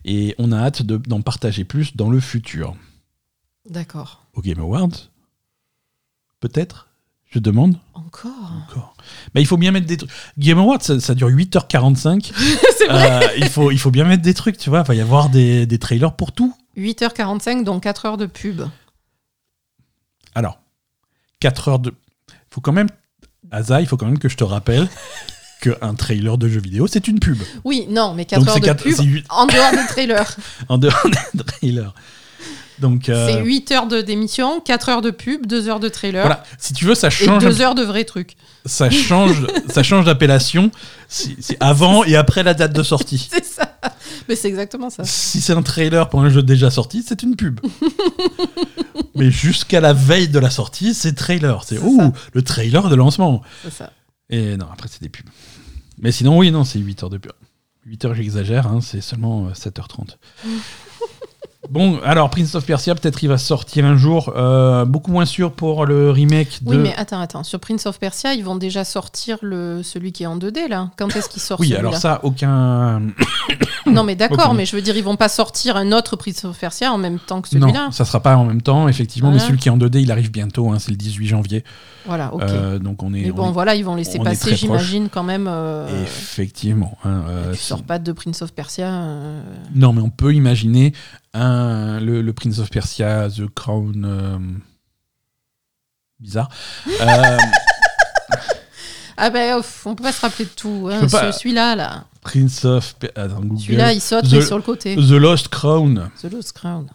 et on a hâte d'en partager plus dans le futur. D'accord. Au Game Awards? Peut-être? Je demande. Encore Encore. Mais il faut bien mettre des trucs. Game Awards, ça, dure 8h45. C'est vrai. Euh, il, faut, il faut bien mettre des trucs, tu vois. Il va y avoir des, des trailers pour tout. 8h45, donc 4 heures de pub. Alors, 4 heures de. Il faut quand même. Asa, il faut quand même que je te rappelle qu'un trailer de jeu vidéo, c'est une pub. Oui, non, mais 4 heures de pub en dehors des trailers. en dehors des trailers. Donc, euh, C'est 8 heures d'émission, 4 heures de pub, 2 heures de trailer. Voilà, si tu veux, ça change. Et 2 heures de vrais trucs. Ça change, ça change d'appellation. C'est avant et après la date de sortie. c'est ça. Mais c'est exactement ça. Si c'est un trailer pour un jeu déjà sorti, c'est une pub. Mais jusqu'à la veille de la sortie, c'est trailer. C'est ouh, le trailer de lancement. C'est ça. Et non, après, c'est des pubs. Mais sinon, oui, non, c'est 8 heures de pub. 8 heures, j'exagère, hein, c'est seulement 7h30. Bon, alors Prince of Persia, peut-être il va sortir un jour, euh, beaucoup moins sûr pour le remake de. Oui, mais attends, attends. Sur Prince of Persia, ils vont déjà sortir le celui qui est en 2D là. Quand est-ce qu'il sort Oui, alors ça, aucun. non, mais d'accord, mais je veux dire, ils vont pas sortir un autre Prince of Persia en même temps que celui-là. Non, ça sera pas en même temps, effectivement, mais celui qui est en 2D, il arrive bientôt, hein, c'est le 18 janvier. Voilà, ok. Euh, donc on est. Mais bon, voilà, ils vont laisser passer, j'imagine, quand même. Euh, effectivement. Hein, tu sors pas de Prince of Persia. Non, mais on peut imaginer le, Prince of Persia, The Crown. Euh, bizarre. Euh, ah ben, on peut pas se rappeler de tout. Hein, celui-là, là. Prince of. Celui-là, il saute, mais sur le côté. The Lost Crown. The Lost Crown.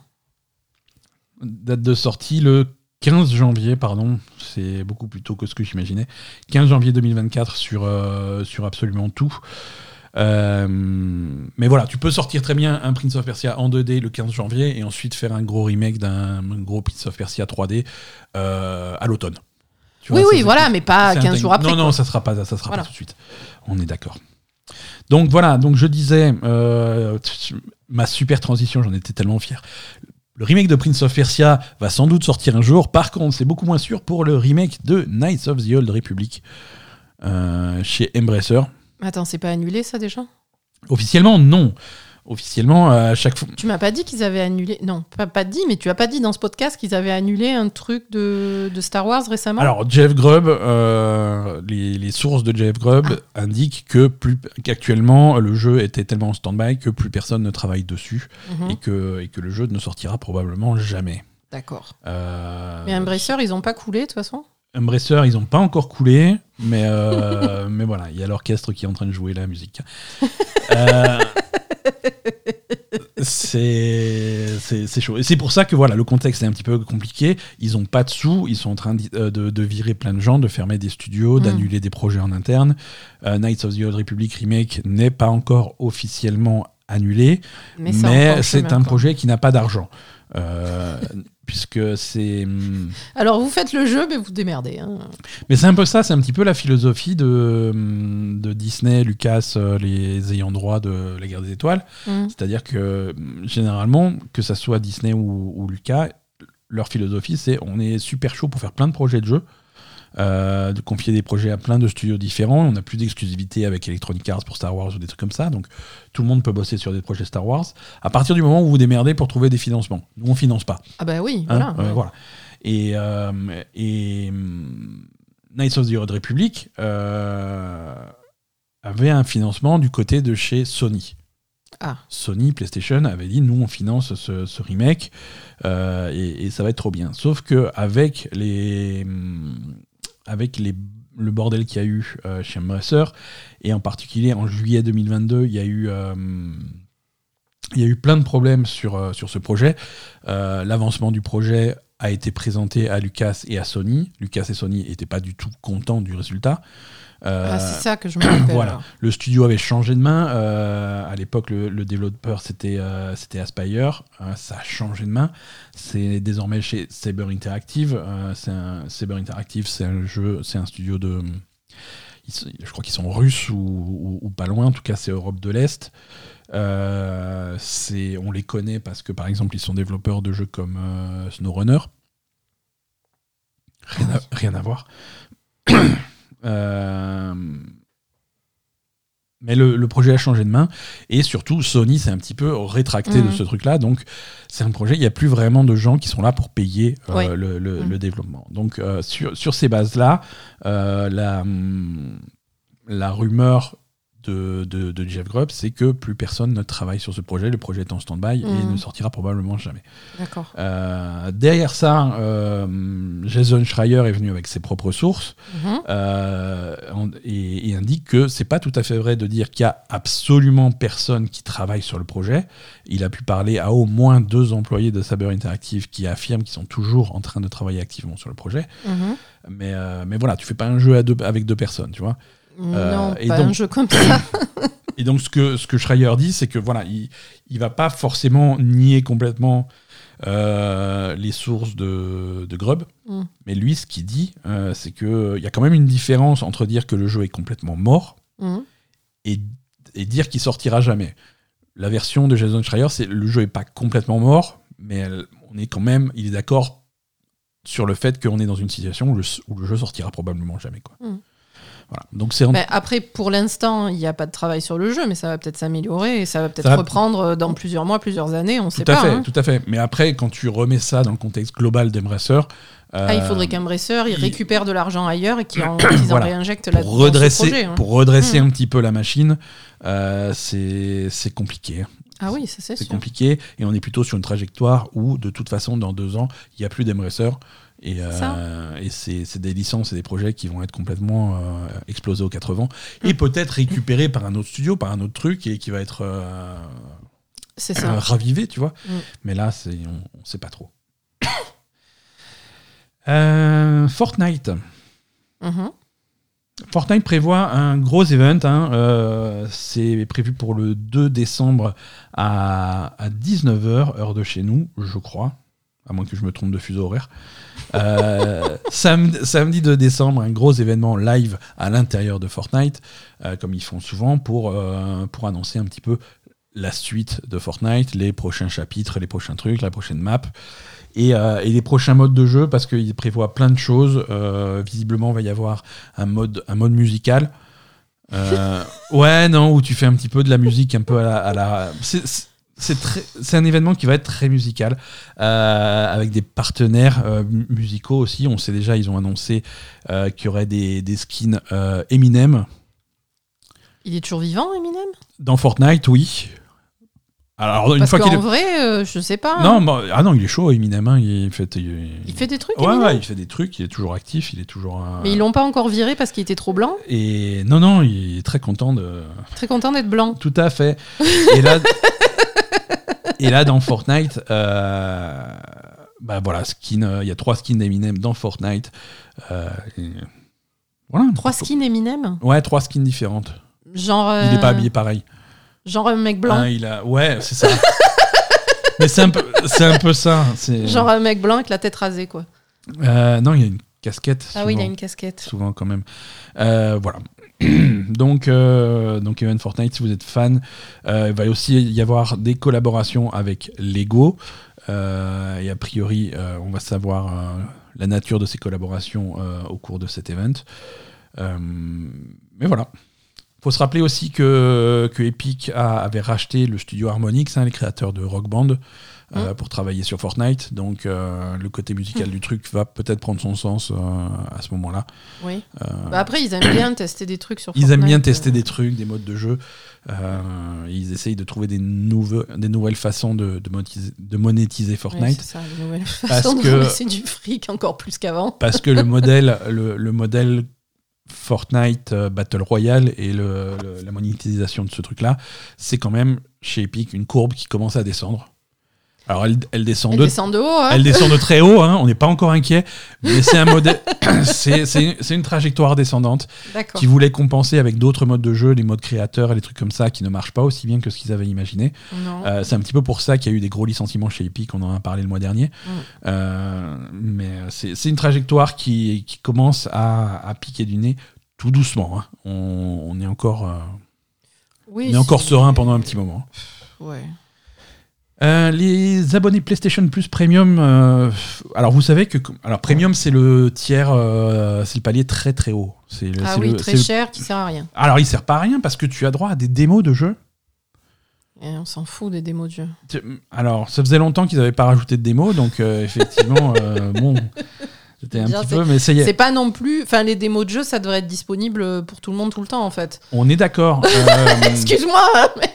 Date de sortie le 15 janvier, pardon. C'est beaucoup plus tôt que ce que j'imaginais. 15 janvier 2024 sur, euh, sur absolument tout. Euh, mais voilà, tu peux sortir très bien un Prince of Persia en 2D le 15 janvier et ensuite faire un gros remake d'un gros Prince of Persia 3D euh, à l'automne. Oui, oui, voilà, mais pas 15 jours après. Non, non, ça sera pas, ça sera pas tout de suite. On est d'accord. Donc voilà, donc je disais, euh, ma super transition, j'en étais tellement fier. Le remake de Prince of Persia va sans doute sortir un jour. Par contre, c'est beaucoup moins sûr pour le remake de Knights of the Old Republic chez Embracer. Attends, c'est pas annulé ça déjà? Officiellement, non. Officiellement, à chaque fois. Tu m'as pas dit qu'ils avaient annulé. Non, pas, pas dit, mais tu as pas dit dans ce podcast qu'ils avaient annulé un truc de, Star Wars récemment? Alors, Jeff Grubb, euh, les, sources de Jeff Grubb ah. indiquent que plus qu'actuellement le jeu était tellement en stand-by que plus personne ne travaille dessus mhm. et, que, et que le jeu ne sortira probablement jamais. D'accord. Euh, mais Embracer, ils ont pas coulé de toute façon? Embracer, ils n'ont pas encore coulé, mais, euh, mais voilà, il y a l'orchestre qui est en train de jouer la musique. Euh, c'est chaud. Et c'est pour ça que voilà, le contexte est un petit peu compliqué. Ils n'ont pas de sous, ils sont en train euh, de, de, virer plein de gens, de fermer des studios, mm. d'annuler des projets en interne. Knights of the Old Republic Remake n'est pas encore officiellement annulé, mais, c'est un projet qui n'a pas d'argent. Euh, puisque c'est. Hmm, Alors vous faites le jeu, mais vous démerdez. Hein. Mais c'est un peu ça, c'est un petit peu la philosophie de, hmm, de Disney, Lucas, euh, les ayants droit de la guerre des étoiles. Mmh. C'est-à-dire que hmm, généralement, que ça soit Disney ou, ou Lucas, leur philosophie, c'est on est super chaud pour faire plein de projets de jeux. Euh, de confier des projets à plein de studios différents. On n'a plus d'exclusivité avec Electronic Arts pour Star Wars ou des trucs comme ça. Donc tout le monde peut bosser sur des projets Star Wars. À partir du moment où vous vous démerdez pour trouver des financements. Nous, on finance pas. Ah bah oui, hein, voilà. voilà. Et, euh, et Knights of the Old Republic euh, avait un financement du côté de chez Sony. Ah. Sony, PlayStation avait dit nous on finance ce, remake et, et, ça va être trop bien. Sauf que avec les avec le bordel qu'il y a eu euh, chez Embracer, et en particulier en juillet 2022, il y a eu euh, il y a eu plein de problèmes sur, euh, sur ce projet. L'avancement du projet a été présenté à Lucas et à Sony. Lucas et Sony n'étaient pas du tout contents du résultat. Euh, ah, c'est ça que je me rappelle. voilà. Le studio avait changé de main. Euh, à l'époque, le, développeur, c'était euh, c'était Aspire. ça a changé de main. C'est désormais chez Saber Interactive. c'est Saber Interactive, c'est un jeu, c'est un studio de. Je crois qu'ils sont russes ou, pas loin. En tout cas, c'est Europe de l'Est. on les connaît parce que, par exemple, ils sont développeurs de jeux comme SnowRunner. Rien, rien à voir. Euh, Mais le, projet a changé de main et surtout Sony s'est un petit peu rétracté de mm. ce truc-là. Donc c'est un projet, il n'y a plus vraiment de gens qui sont là pour payer euh, le, mm. développement. Donc euh, sur, sur, ces bases-là, euh, la, la rumeur de, de, Jeff Grubb, c'est que plus personne ne travaille sur ce projet. Le projet est en stand-by et mhm. ne sortira probablement jamais. D'accord. Euh, derrière ça, euh, Jason Schreier est venu avec ses propres sources mhm. euh, et, indique que c'est pas tout à fait vrai de dire qu'il y a absolument personne qui travaille sur le projet. Il a pu parler à au moins deux employés de Saber Interactive qui affirment qu'ils sont toujours en train de travailler activement sur le projet. Mhm. Mais, mais voilà, tu fais pas un jeu à deux, avec deux personnes, tu vois. Euh, non, et pas donc, un jeu comme ça. et donc, ce que, ce que Schreier dit, c'est que voilà, il, il va pas forcément nier complètement euh, les sources de, de Grub. Mm. Mais lui, ce qu'il dit, euh, c'est qu'il y a quand même une différence entre dire que le jeu est complètement mort mm. et, et, dire qu'il sortira jamais. La version de Jason Schreier, c'est le jeu est pas complètement mort, mais on est quand même, il est d'accord sur le fait qu'on est dans une situation où le, où le, jeu sortira probablement jamais. Quoi. Mm. Donc c'est après, pour l'instant, il n'y a pas de travail sur le jeu, mais ça va peut-être s'améliorer et ça va peut-être reprendre dans plusieurs mois, plusieurs années, on ne sait pas. Fait, hein. Tout à fait. Mais après, quand tu remets ça dans le contexte global d'Embracer, ah, il faudrait euh, qu'Embracer il, récupère de l'argent ailleurs et qu'ils en, réinjectent là pour redresser, projet, hein. Pour redresser hmm. un petit peu la machine, euh, c'est compliqué. Ah oui, ça c'est C'est compliqué et on est plutôt sur une trajectoire où, de toute façon, dans deux ans, il n'y a plus d'Embracer et, euh, et c'est des licences et des projets qui vont être complètement euh, explosés aux 80 et mm. peut-être récupérés par un autre studio, par un autre truc et qui va être euh, ravivé, tu vois. Mm. Mais là, on ne sait pas trop. Fortnite. Mm-hmm. Fortnite prévoit un gros event. Hein, c'est prévu pour le 2 décembre à, à 19h, heure de chez nous, je crois. À moins que je me trompe de fuseau horaire. Euh, samedi, 2 décembre, un gros événement live à l'intérieur de Fortnite, euh, comme ils font souvent, pour, euh, pour annoncer un petit peu la suite de Fortnite, les prochains chapitres, les prochains trucs, la prochaine map. Et, les prochains modes de jeu, parce qu'ils prévoient plein de choses. visiblement, va y avoir un mode, musical. ouais, non, où tu fais un petit peu de la musique un peu. À la c'est un événement qui va être très musical, euh, avec des partenaires euh, musicaux aussi. On sait déjà, ils ont annoncé euh, qu'il y aurait des, skins Eminem. Il est toujours vivant, Eminem? Dans Fortnite, oui. Alors, une Parce fois qu'il est... vrai, je sais pas. Non, bah, ah non, il est chaud, Eminem. Hein, il, fait, il... fait des trucs. Ouais, ouais, il fait des trucs. Il est toujours actif. Il est toujours. Mais ils l'ont pas encore viré parce qu'il était trop blanc? Et non, non, il est très content de. Très content d'être blanc. Tout à fait. Et là. Et là, dans Fortnite, euh, bah voilà, skin, euh, il y a trois skins d'Eminem dans Fortnite. Euh, voilà. Trois skins Eminem Ouais, trois skins différentes. Genre. Il n'est pas habillé pareil. Genre un mec blanc. Ah, il a... Ouais, c'est ça. Mais c'est un, peu, un peu ça. Genre un mec blanc avec la tête rasée, quoi. non, il y a une casquette. Ah oui, il a une casquette. Souvent, quand même. voilà. donc, euh, donc Event Fortnite, si vous êtes fan, euh, il va aussi y avoir des collaborations avec Lego. Euh, et a priori, on va savoir la nature de ces collaborations au cours de cet event. mais voilà. Il faut se rappeler aussi que, que Epic avait racheté le studio Harmonix, hein, les créateurs de Rock Band. Euh, pour travailler sur Fortnite. Donc euh, le côté musical du truc va peut-être prendre son sens euh, à ce moment-là. Oui. Bah après, ils aiment bien tester des trucs sur Fortnite. Ils aiment bien tester des trucs, des modes de jeu. ils essayent de trouver des, nouveaux, des nouvelles façons de, de, monétiser, Fortnite. c'est ça, des nouvelles façons de c'est du fric encore plus qu'avant. Parce que le modèle, le, le modèle Fortnite Battle Royale et le, la monétisation de ce truc-là, c'est quand même chez Epic une courbe qui commence à descendre. Alors elle, descend, de, descend de haut. Hein. Elle descend de très haut, hein, on n'est pas encore inquiet. Mais c'est un modèle, c'est une trajectoire descendante qui voulait compenser avec d'autres modes de jeu, les modes créateurs et les trucs comme ça qui ne marchent pas aussi bien que ce qu'ils avaient imaginé. Euh, c'est un petit peu pour ça qu'il y a eu des gros licenciements chez Epic, on en a parlé le mois dernier. Mm. Euh, mais c'est une trajectoire qui, commence à, piquer du nez tout doucement. Hein. On, est encore, euh, on est encore serein pendant un petit moment. Ouais. Euh, les abonnés PlayStation Plus Premium, euh, alors vous savez que alors Premium c'est le tiers, euh, c'est le palier très très haut. C'est ah oui, très cher qui sert à rien. Alors il sert pas à rien parce que tu as droit à des démos de jeux. Et on s'en fout des démos de jeux. Alors ça faisait longtemps qu'ils n'avaient pas rajouté de démos, donc effectivement bon. C'était un petit peu, mais C'est pas non plus. Enfin, les démos de jeux, ça devrait être disponible pour tout le monde tout le temps, en fait. On est d'accord. Excuse-moi. Mais...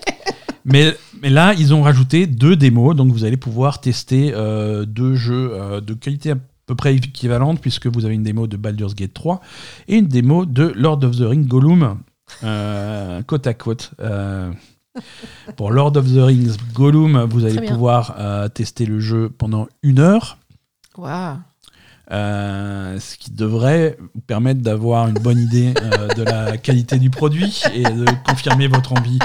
mais... mais, là, ils ont rajouté deux démos, donc vous allez pouvoir tester euh, deux jeux euh, de qualité à peu près équivalente, puisque vous avez une démo de Baldur's Gate 3 et une démo de Lord of the Rings Gollum, euh, côte à côte. pour Lord of the Rings Gollum, vous allez pouvoir tester le jeu pendant une heure. Waouh euh, ce qui devrait vous permettre d'avoir une bonne idée euh, de la qualité du produit et de confirmer votre envie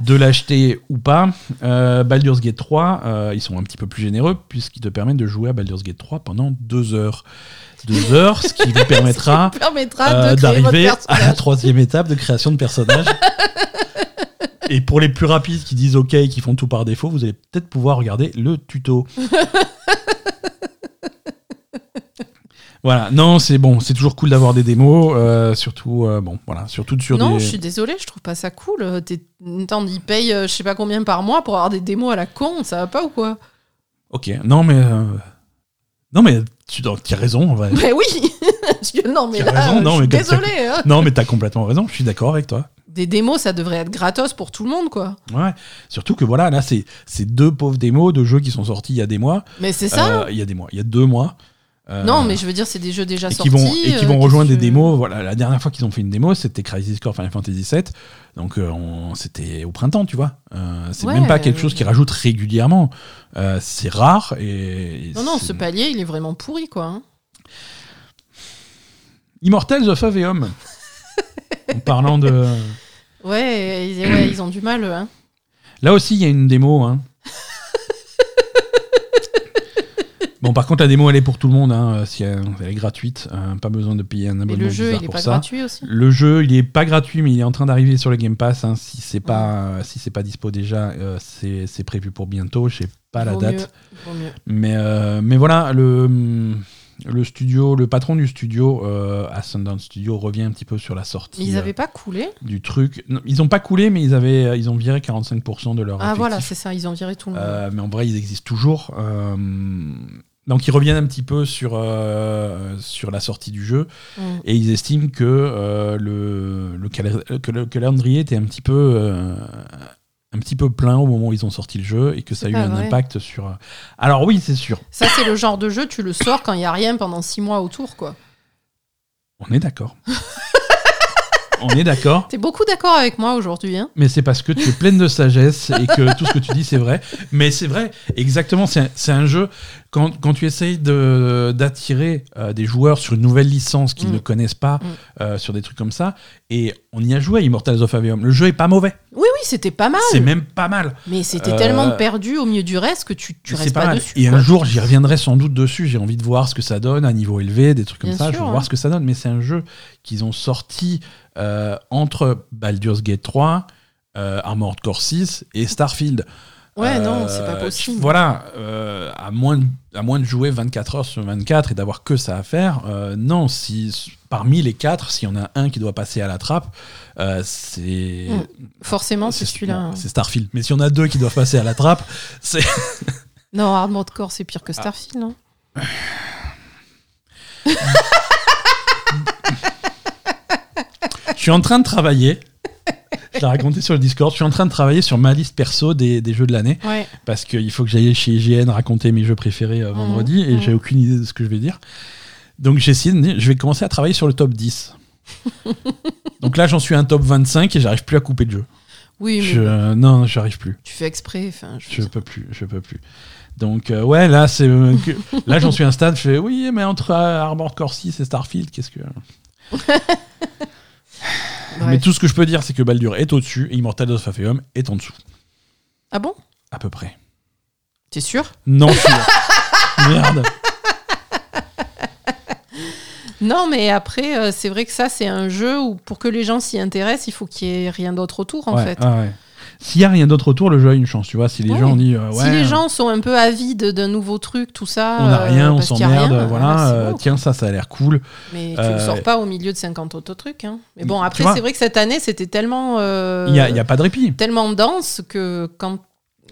de l'acheter ou pas. Euh, Baldur's Gate 3, ils sont un petit peu plus généreux puisqu'ils te permettent de jouer à Baldur's Gate 3 pendant deux heures. Deux heures, ce qui vous permettra, d'arriver à la troisième étape de création de personnage. Et pour les plus rapides qui disent OK et qui font tout par défaut, vous allez peut-être pouvoir regarder le tuto. Voilà, non, c'est bon, c'est toujours cool d'avoir des démos, euh, surtout, euh, bon, voilà, surtout sur non, des. Je suis désolée, je trouve pas ça cool. Tant ils payent, euh, je sais pas combien par mois pour avoir des démos à la con, ça va pas ou quoi? Ok, non mais, non mais tu as raison, en vrai. Mais oui, non mais là, non, je suis désolé. Hein. Non mais t'as complètement raison, je suis d'accord avec toi. Des démos, ça devrait être gratos pour tout le monde, quoi. Ouais, surtout que voilà, là, c'est deux pauvres démos de jeux qui sont sortis il y a des mois. Mais c'est ça. Il y a des mois, il y a deux mois. Euh, non, mais je veux dire, c'est des jeux déjà et sortis. Qui vont, et qui vont euh, rejoindre des démos. Voilà, la dernière fois qu'ils ont fait une démo, c'était Crisis Core Final Fantasy VII. Donc, euh, c'était au printemps, tu vois. c'est même pas quelque chose qui rajoute régulièrement. c'est rare. Et, non, non, ce palier, il est vraiment pourri, quoi. Hein. Immortals of Aveum. en parlant de. Ouais, ils, ils ont du mal, hein. Là aussi, il y a une démo. Hein. Bon, par contre, la démo, elle est pour tout le monde. Hein, si elle, est gratuite. Euh, pas besoin de payer un abonnement. Mais le jeu, il est pas gratuit aussi Le jeu, il est pas gratuit, mais il est en train d'arriver sur le Game Pass. Hein. si c'est pas, si c'est pas dispo déjà, euh, c'est prévu pour bientôt. Je sais pas la date. Mais, euh, mais voilà, le le studio, le patron du studio, euh, Ascendant Studio, revient un petit peu sur la sortie. ils n'avaient pas coulé Du truc. ils n'ont pas coulé, mais ils, avaient, ils ont viré 45% de leur. Ah voilà, c'est ça, ils ont viré tout le monde. mais en vrai, ils existent toujours. Donc ils reviennent un petit peu sur, euh, sur la sortie du jeu mm. et ils estiment que, euh, le, le, calendrier était un petit peu euh, un petit peu plein au moment où ils ont sorti le jeu et que ça a eu un impact sur. Alors oui, c'est sûr. Ça c'est le genre de jeu tu le sors quand il y a rien pendant six mois autour quoi. On est d'accord. On est d'accord. T'es beaucoup d'accord avec moi aujourd'hui. Hein mais c'est parce que tu es pleine de sagesse et que tout ce que tu dis, c'est vrai. Mais c'est vrai, exactement. C'est un, jeu, quand, quand tu essayes d'attirer euh, des joueurs sur une nouvelle licence qu'ils mm. ne connaissent pas, mm. euh, sur des trucs comme ça, et on y a joué, Immortals of Aveum. Le jeu est pas mauvais. Oui, oui, c'était pas mal. C'est même pas mal. Mais c'était tellement euh, perdu au milieu du reste que tu, tu restes pas, dessus. Et un jour, j'y reviendrai sans doute dessus. J'ai envie de voir ce que ça donne à niveau élevé, des trucs comme ça. je veux voir hein. ce que ça donne. Mais c'est un jeu qu'ils ont sorti euh, entre Baldur's Gate 3, euh, Armored Core 6 et Starfield. Ouais, non, c'est pas possible. Voilà, à, moins de, à moins de jouer 24 heures sur 24 et d'avoir que ça à faire, non, si parmi les quatre, s'il y en a un qui doit passer à la trappe, euh, c'est. Hmm. Forcément, c'est celui-là. Hein. C'est Starfield. Mais si on a deux qui doivent passer à la trappe, c'est. non, Armored Core, c'est pire que ah. Starfield, non Je suis en train de travailler. Je l'ai raconté sur le Discord. Je suis en train de travailler sur ma liste perso des, jeux de l'année. Parce qu'il faut que j'aille chez IGN raconter mes jeux préférés euh, vendredi. et mmh. j'ai aucune idée de ce que je vais dire. Donc j'ai essayé je vais commencer à travailler sur le top 10. Donc là, j'en suis un top 25 et j'arrive plus à couper de jeu. Oui, mais. Je, non, j'arrive plus. Tu fais exprès. Je, je peux plus. Je peux plus. Donc, euh, ouais, là, c'est. Euh, là, j'en suis à un stade, je fais oui, mais entre Armored Core 6 et Starfield, qu'est-ce que. mais tout ce que je peux dire, c'est que Baldur est au-dessus et Immortal of Aveum est en dessous. Ah bon? À peu près. T'es sûr? Non, sûr. Merde. Non, mais après, euh, c'est vrai que ça, c'est un jeu où pour que les gens s'y intéressent, il faut qu'il y ait rien d'autre autour, en fait. S'il n'y a rien d'autre autour, le jeu a une chance, tu vois. Si les gens disent. Euh, si les gens sont un peu avides d'un nouveau truc, tout ça. On n'a rien, on s'emmerde, voilà. tiens, ça, ça a l'air cool. Mais tu ne sors pas au milieu de 50 autres trucs. Hein. Mais bon, après, c'est vrai que cette année, c'était tellement. Il n'y a, y a pas de répit. Tellement dense que quand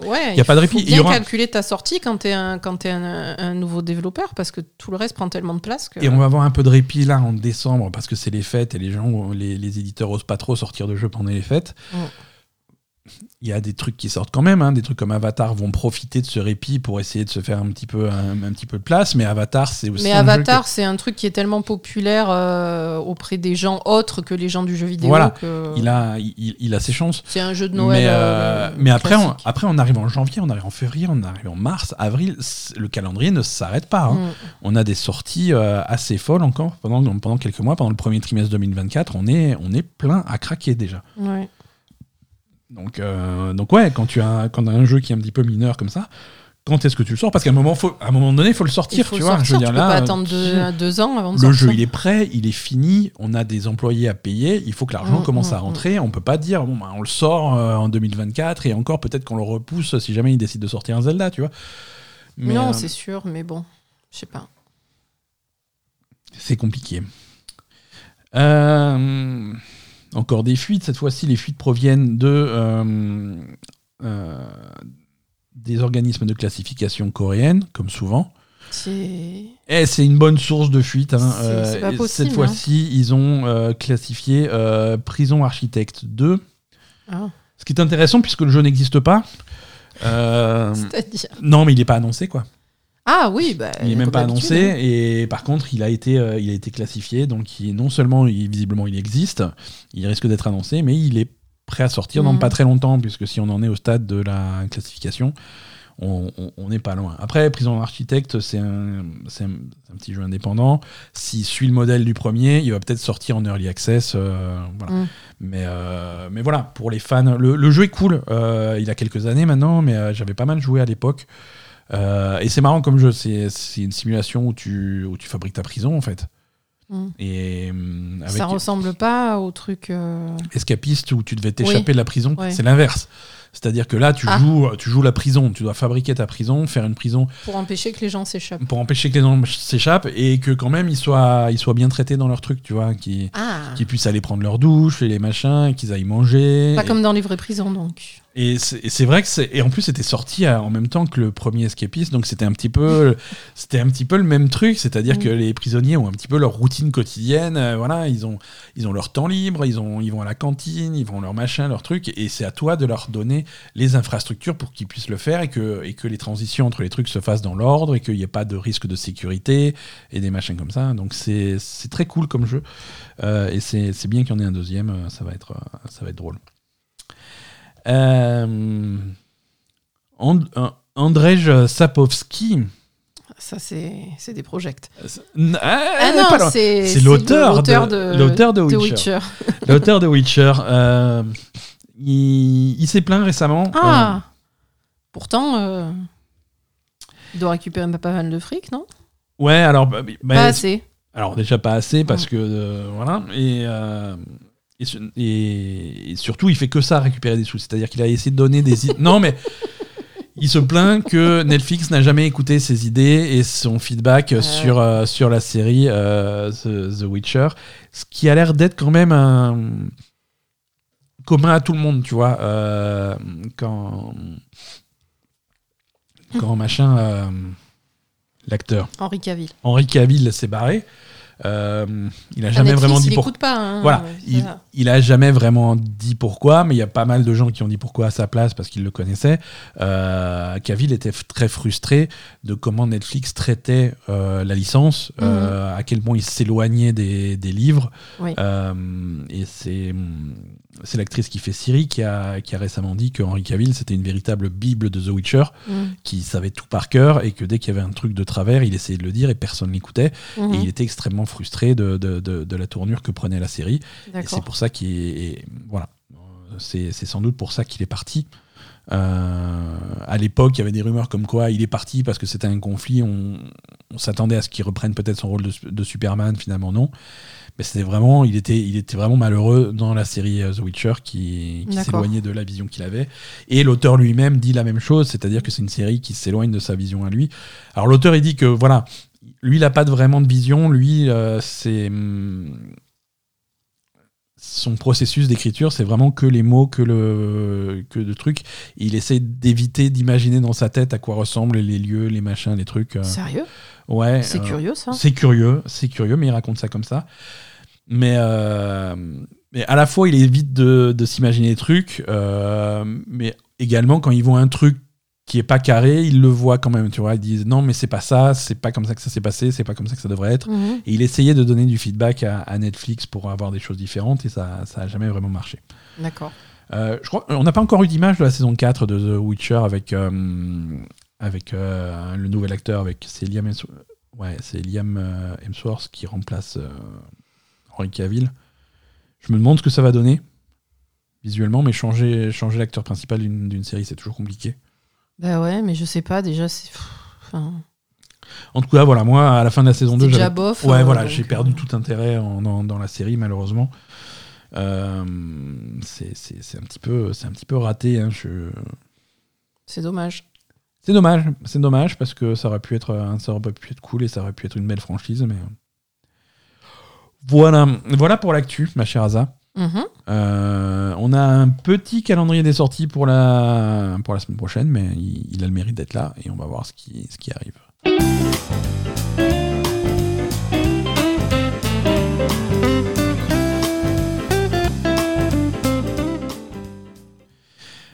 Ouais, il y a pas de répit. Faut bien calculer ta sortie quand tu es, un, quand es un, nouveau développeur parce que tout le reste prend tellement de place. Que... Et on va avoir un peu de répit là en décembre parce que c'est les fêtes et les gens, les, les éditeurs osent pas trop sortir de jeux pendant les fêtes il y a des trucs qui sortent quand même, hein. des trucs comme Avatar vont profiter de ce répit pour essayer de se faire un petit peu un, petit peu de place, mais Avatar c'est aussi. Mais Avatar c'est un truc qui est tellement populaire euh, auprès des gens autres que les gens du jeu vidéo. Voilà, il a il, a ses chances. C'est un jeu de Noël. Mais, euh, mais après on, après on arrive en janvier, on arrive en février, on arrive en mars, avril, le calendrier ne s'arrête pas. Hein. Mm. On a des sorties euh, assez folles encore pendant pendant quelques mois, pendant le premier trimestre 2024, on est on est plein à craquer déjà. Ouais. Donc, euh, donc ouais, quand tu as, quand as un jeu qui est un petit peu mineur comme ça, quand est-ce que tu le sors? Parce qu'à un moment, faut, à un moment donné, il faut le sortir. tu vois, je veux dire, là, peux pas attendre deux, ans avant de Le jeu, il est prêt, il est fini, on a des employés à payer, il faut que l'argent mm, commence mm, à mm. rentrer. On peut pas dire, bon, bah, on le sort euh, en 2024 et encore peut-être qu'on le repousse si jamais il décide de sortir un Zelda, tu vois. non, euh, c'est sûr, mais bon, je sais pas. C'est compliqué. Euh encore des fuites. Cette fois-ci, les fuites proviennent de euh, euh, des organismes de classification coréenne, comme souvent. C'est eh, une bonne source de fuite. Hein. Euh, cette hein. fois-ci, ils ont classifié Prison Architecte 2. Ah. Ce qui est intéressant puisque le jeu n'existe pas. C'est-à-dire Non, mais il n'est pas annoncé, quoi. Ah oui, bah, il n'est même pas annoncé hein. et par contre il a été, euh, il a été classifié donc il, non seulement visiblement il existe, il risque d'être annoncé, mais il est prêt à sortir dans mhm. pas très longtemps puisque si on en est au stade de la classification, on n'est pas loin. Après, Prison Architect, c'est un, un, petit jeu indépendant. S'il suit le modèle du premier, il va peut-être sortir en early access. Euh, voilà. Mais, euh, mais voilà, pour les fans, le, le jeu est cool. il a quelques années maintenant, mais j'avais pas mal joué à l'époque. Euh, et c'est marrant comme jeu, c'est une simulation où tu, où tu fabriques ta prison en fait. Mm. Et euh, ça ressemble pas au truc euh, escapiste où tu devais t'échapper de la prison. C'est l'inverse. C'est-à-dire que là, tu, ah. joues, tu joues la prison, tu dois fabriquer ta prison, faire une prison. Pour empêcher que les gens s'échappent. Pour empêcher que les gens s'échappent et que quand même ils soient, ils soient bien traités dans leur truc, tu vois, qu'ils ah. puissent aller prendre leur douche et les machins, qu'ils aillent manger. Pas comme dans les vraies prisons donc. Et c'est vrai que c'est et en plus c'était sorti en même temps que le premier Escapist, donc c'était un petit peu c'était un petit peu le même truc, c'est-à-dire que mm. les prisonniers ont un petit peu leur routine quotidienne, euh, voilà, ils ont ils ont leur temps libre, ils ont ils vont à la cantine, ils vont leur machin, leur truc, et c'est à toi de leur donner les infrastructures pour qu'ils puissent le faire et que et que les transitions entre les trucs se fassent dans l'ordre et qu'il n'y ait pas de risque de sécurité et des machins comme ça. Donc c'est très cool comme jeu euh, et c'est bien qu'il y en ait un deuxième, euh, ça va être ça va être drôle. Euh, Andrzej Sapowski. Ça, c'est des projects. Euh, ah, ah non, c'est l'auteur de, l'auteur de, Witcher. l'auteur de Witcher. Euh, il, s'est plaint récemment. Ah Pourtant, il doit récupérer pas mal de fric, non? Ouais, alors. Bah, bah, pas assez. Alors, déjà pas assez, parce que. voilà. Et. Et, surtout, il fait que ça, récupérer des sous. C'est-à-dire qu'il a essayé de donner des idées. non, mais il se plaint que Netflix n'a jamais écouté ses idées et son feedback sur, euh, sur la série euh, The, Witcher. Ce qui a l'air d'être quand même un commun à tout le monde, tu vois. Euh, quand. Quand machin. L'acteur. Henri Cavill. Henri Cavill s'est barré. Euh, il a jamais vraiment dit pourquoi. Hein, voilà, il, il, a jamais vraiment dit pourquoi, mais il y a pas mal de gens qui ont dit pourquoi à sa place parce qu'ils le connaissaient. Euh, Cavill était très frustré de comment Netflix traitait euh, la licence, euh, mhm. à quel point il s'éloignait des, des, livres. et c'est c'est l'actrice qui fait Siri qui a, qui a récemment dit que Henry Cavill c'était une véritable bible de The Witcher, mhm. qui savait tout par cœur et que dès qu'il y avait un truc de travers, il essayait de le dire et personne l'écoutait. Mhm. Et il était extrêmement frustré de, de, de, la tournure que prenait la série. Et c'est pour ça qu'il est, voilà, c'est sans doute pour ça qu'il est parti. Euh, à l'époque, il y avait des rumeurs comme quoi il est parti parce que c'était un conflit. On, on s'attendait à ce qu'il reprenne peut-être son rôle de, de, Superman, finalement non. Mais c'était vraiment, il était, il était vraiment malheureux dans la série The Witcher qui, qui s'éloignait de la vision qu'il avait. Et l'auteur lui-même dit la même chose, c'est-à-dire que c'est une série qui s'éloigne de sa vision à lui. Alors l'auteur il dit que voilà, lui il n'a pas vraiment de vision, lui c'est hum, son processus d'écriture, c'est vraiment que les mots, que le, que de trucs. Il essaie d'éviter d'imaginer dans sa tête à quoi ressemblent les lieux, les machins, les trucs. Euh. Sérieux? Ouais. C'est euh, curieux ça. C'est curieux, c'est curieux, mais il raconte ça comme ça. Mais, euh, mais à la fois, il évite de, de s'imaginer des trucs, mais également quand ils voit un truc qui est pas carré, il le voit quand même, tu vois. Ils disent non, mais c'est pas ça, c'est pas comme ça que ça s'est passé, c'est pas comme ça que ça devrait être. Mhm. Et il essayait de donner du feedback à, Netflix pour avoir des choses différentes et ça, ça a jamais vraiment marché. D'accord. Euh, je crois, on n'a pas encore eu d'image de la saison 4 de The Witcher avec, euh, avec euh, le nouvel acteur, avec c'est Liam, ouais, c'est Liam Hemsworth qui remplace Henry Cavill. Je me demande ce que ça va donner visuellement, mais changer, changer l'acteur principal d'une série, c'est toujours compliqué. Bah ouais, mais je sais pas, déjà, c'est. En tout cas, voilà, moi, à la fin de la saison 2, déjà bof. Ouais, euh, voilà, j'ai perdu euh, tout intérêt dans, la série, malheureusement. Euh, c'est un, petit peu, un petit peu raté. Hein, je... C'est dommage. C'est dommage, c'est dommage parce que ça aurait pu être, ça aurait pu être cool et ça aurait pu être une belle franchise, mais voilà, voilà pour l'actu, ma chère Asa. Mhm. Euh, on a un petit calendrier des sorties pour la, pour la semaine prochaine, mais il, a le mérite d'être là et on va voir ce qui, ce qui arrive.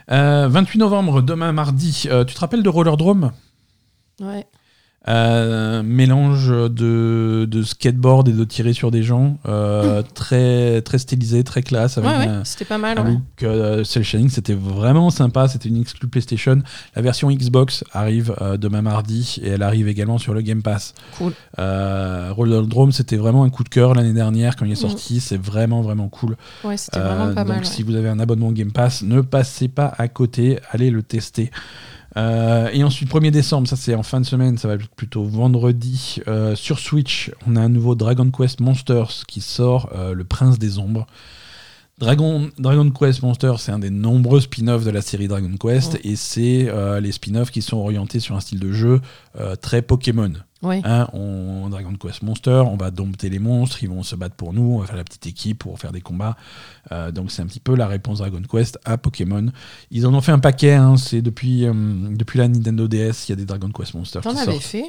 28 novembre, demain mardi. Euh, tu te rappelles de Roller Drome? Ouais. Euh, mélange de, de, skateboard et de tirer sur des gens, euh, très, très stylisé, très classe. c'était pas mal. Un euh, shading, c'était vraiment sympa. C'était une exclu PlayStation. La version Xbox arrive demain mardi et elle arrive également sur le Game Pass. Cool. Roller Drome, c'était vraiment un coup de cœur l'année dernière quand il est mm. sorti. C'est vraiment, vraiment cool. Ouais, c'était vraiment pas donc, si vous avez un abonnement Game Pass, ne passez pas à côté. Allez le tester. Euh, et ensuite, 1er décembre, ça c'est en fin de semaine, ça va être plutôt vendredi. Euh, sur Switch, on a un nouveau Dragon Quest Monsters qui sort, euh, Le Prince des Ombres. Dragon, Dragon Quest Monsters, c'est un des nombreux spin-offs de la série Dragon Quest, et c'est les spin-offs qui sont orientés sur un style de jeu très Pokémon. Hein, on, Dragon Quest Monster, on va dompter les monstres, ils vont se battre pour nous, on va faire la petite équipe pour faire des combats. Euh, donc c'est un petit peu la réponse Dragon Quest à Pokémon. Ils en ont fait un paquet, hein, c'est depuis, euh, depuis la Nintendo DS, il y a des Dragon Quest Monster. T'en avais fait?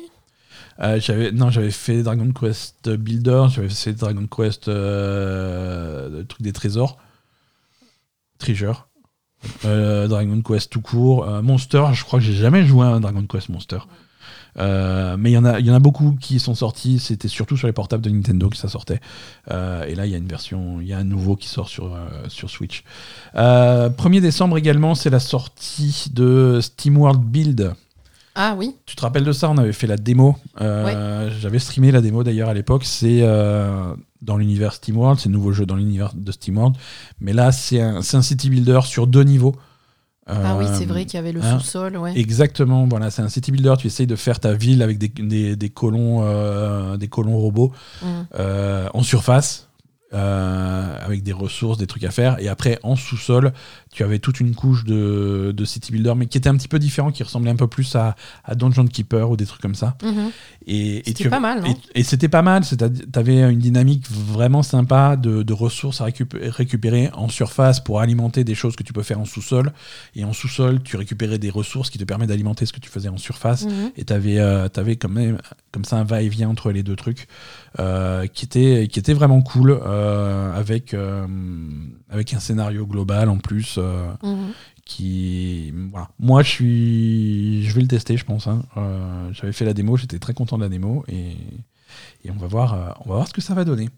Euh, j'avais non j'avais fait Dragon Quest Builder j'avais fait Dragon Quest le truc des trésors Treasure Dragon Quest tout court Monster je crois que j'ai jamais joué à un Dragon Quest Monster euh, mais il y, en a, y en a beaucoup qui sont sortis. C'était surtout sur les portables de Nintendo que ça sortait. Euh, et là, il y a une version, il y a un nouveau qui sort sur, euh, sur Switch. 1er décembre également, c'est la sortie de SteamWorld Build. Ah oui. Tu te rappelles de ça? On avait fait la démo. J'avais streamé la démo d'ailleurs à l'époque. C'est dans l'univers SteamWorld, c'est un nouveau jeu dans l'univers de SteamWorld. Mais là, c'est un, un, city builder sur deux niveaux ah oui, c'est vrai qu'il y avait le hein sous-sol. Ouais. Exactement, voilà, c'est un city builder. Tu essayes de faire ta ville avec des, des, colons, euh, des colons robots mmh. euh, en surface. Euh, avec des ressources, des trucs à faire. Et après, en sous-sol, tu avais toute une couche de, de, City Builder, mais qui était un petit peu différent, qui ressemblait un peu plus à, à Dungeon Keeper ou des trucs comme ça. Mhm. Et, c'était pas mal. Et, c'était pas mal. Tu avais une dynamique vraiment sympa de, de ressources à récupérer en surface pour alimenter des choses que tu peux faire en sous-sol. Et en sous-sol, tu récupérais des ressources qui te permettent d'alimenter ce que tu faisais en surface. Mhm. Et tu avais, euh, avais quand même comme ça un va-et-vient entre les deux trucs. Euh, qui, était, qui était vraiment cool, euh, avec, avec un scénario global en plus. Mhm. Qui, voilà. Moi, je, suis, je vais le tester, je pense. Hein. J'avais fait la démo, j'étais très content de la démo et, et on, va voir, on va voir ce que ça va donner.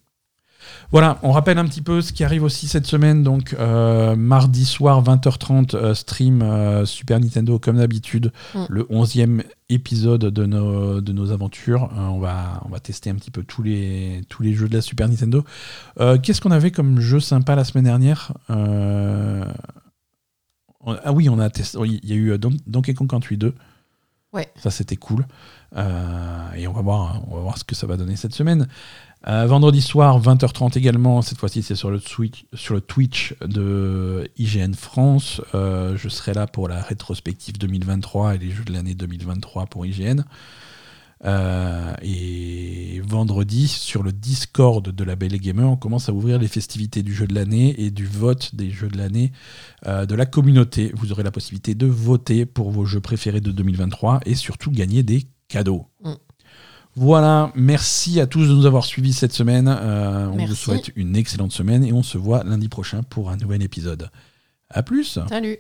Voilà, on rappelle un petit peu ce qui arrive aussi cette semaine. Donc, euh, mardi soir, 20h30, euh, stream euh, Super Nintendo comme d'habitude, mm. le 11e épisode de nos, de nos aventures. on, va, on va tester un petit peu tous les, tous les jeux de la Super Nintendo. Qu'est-ce qu'on avait comme jeu sympa la semaine dernière? Ah oui, on a testé. Il y a eu Donkey Kong Country 2. Ouais. Ça, c'était cool. et on va, voir, on va voir ce que ça va donner cette semaine. Vendredi soir, 20h30 également. Cette fois-ci, c'est sur le, Twitch de IGN France. je serai là pour la rétrospective 2023 et les jeux de l'année 2023 pour IGN. Euh, et vendredi, sur le Discord de la Belle Gamer, on commence à ouvrir les festivités du jeu de l'année et du vote des jeux de l'année euh, de la communauté. Vous aurez la possibilité de voter pour vos jeux préférés de 2023 et surtout gagner des cadeaux. Mm. Voilà, merci à tous de nous avoir suivis cette semaine. Euh, on vous souhaite une excellente semaine et on se voit lundi prochain pour un nouvel épisode. A plus. Salut.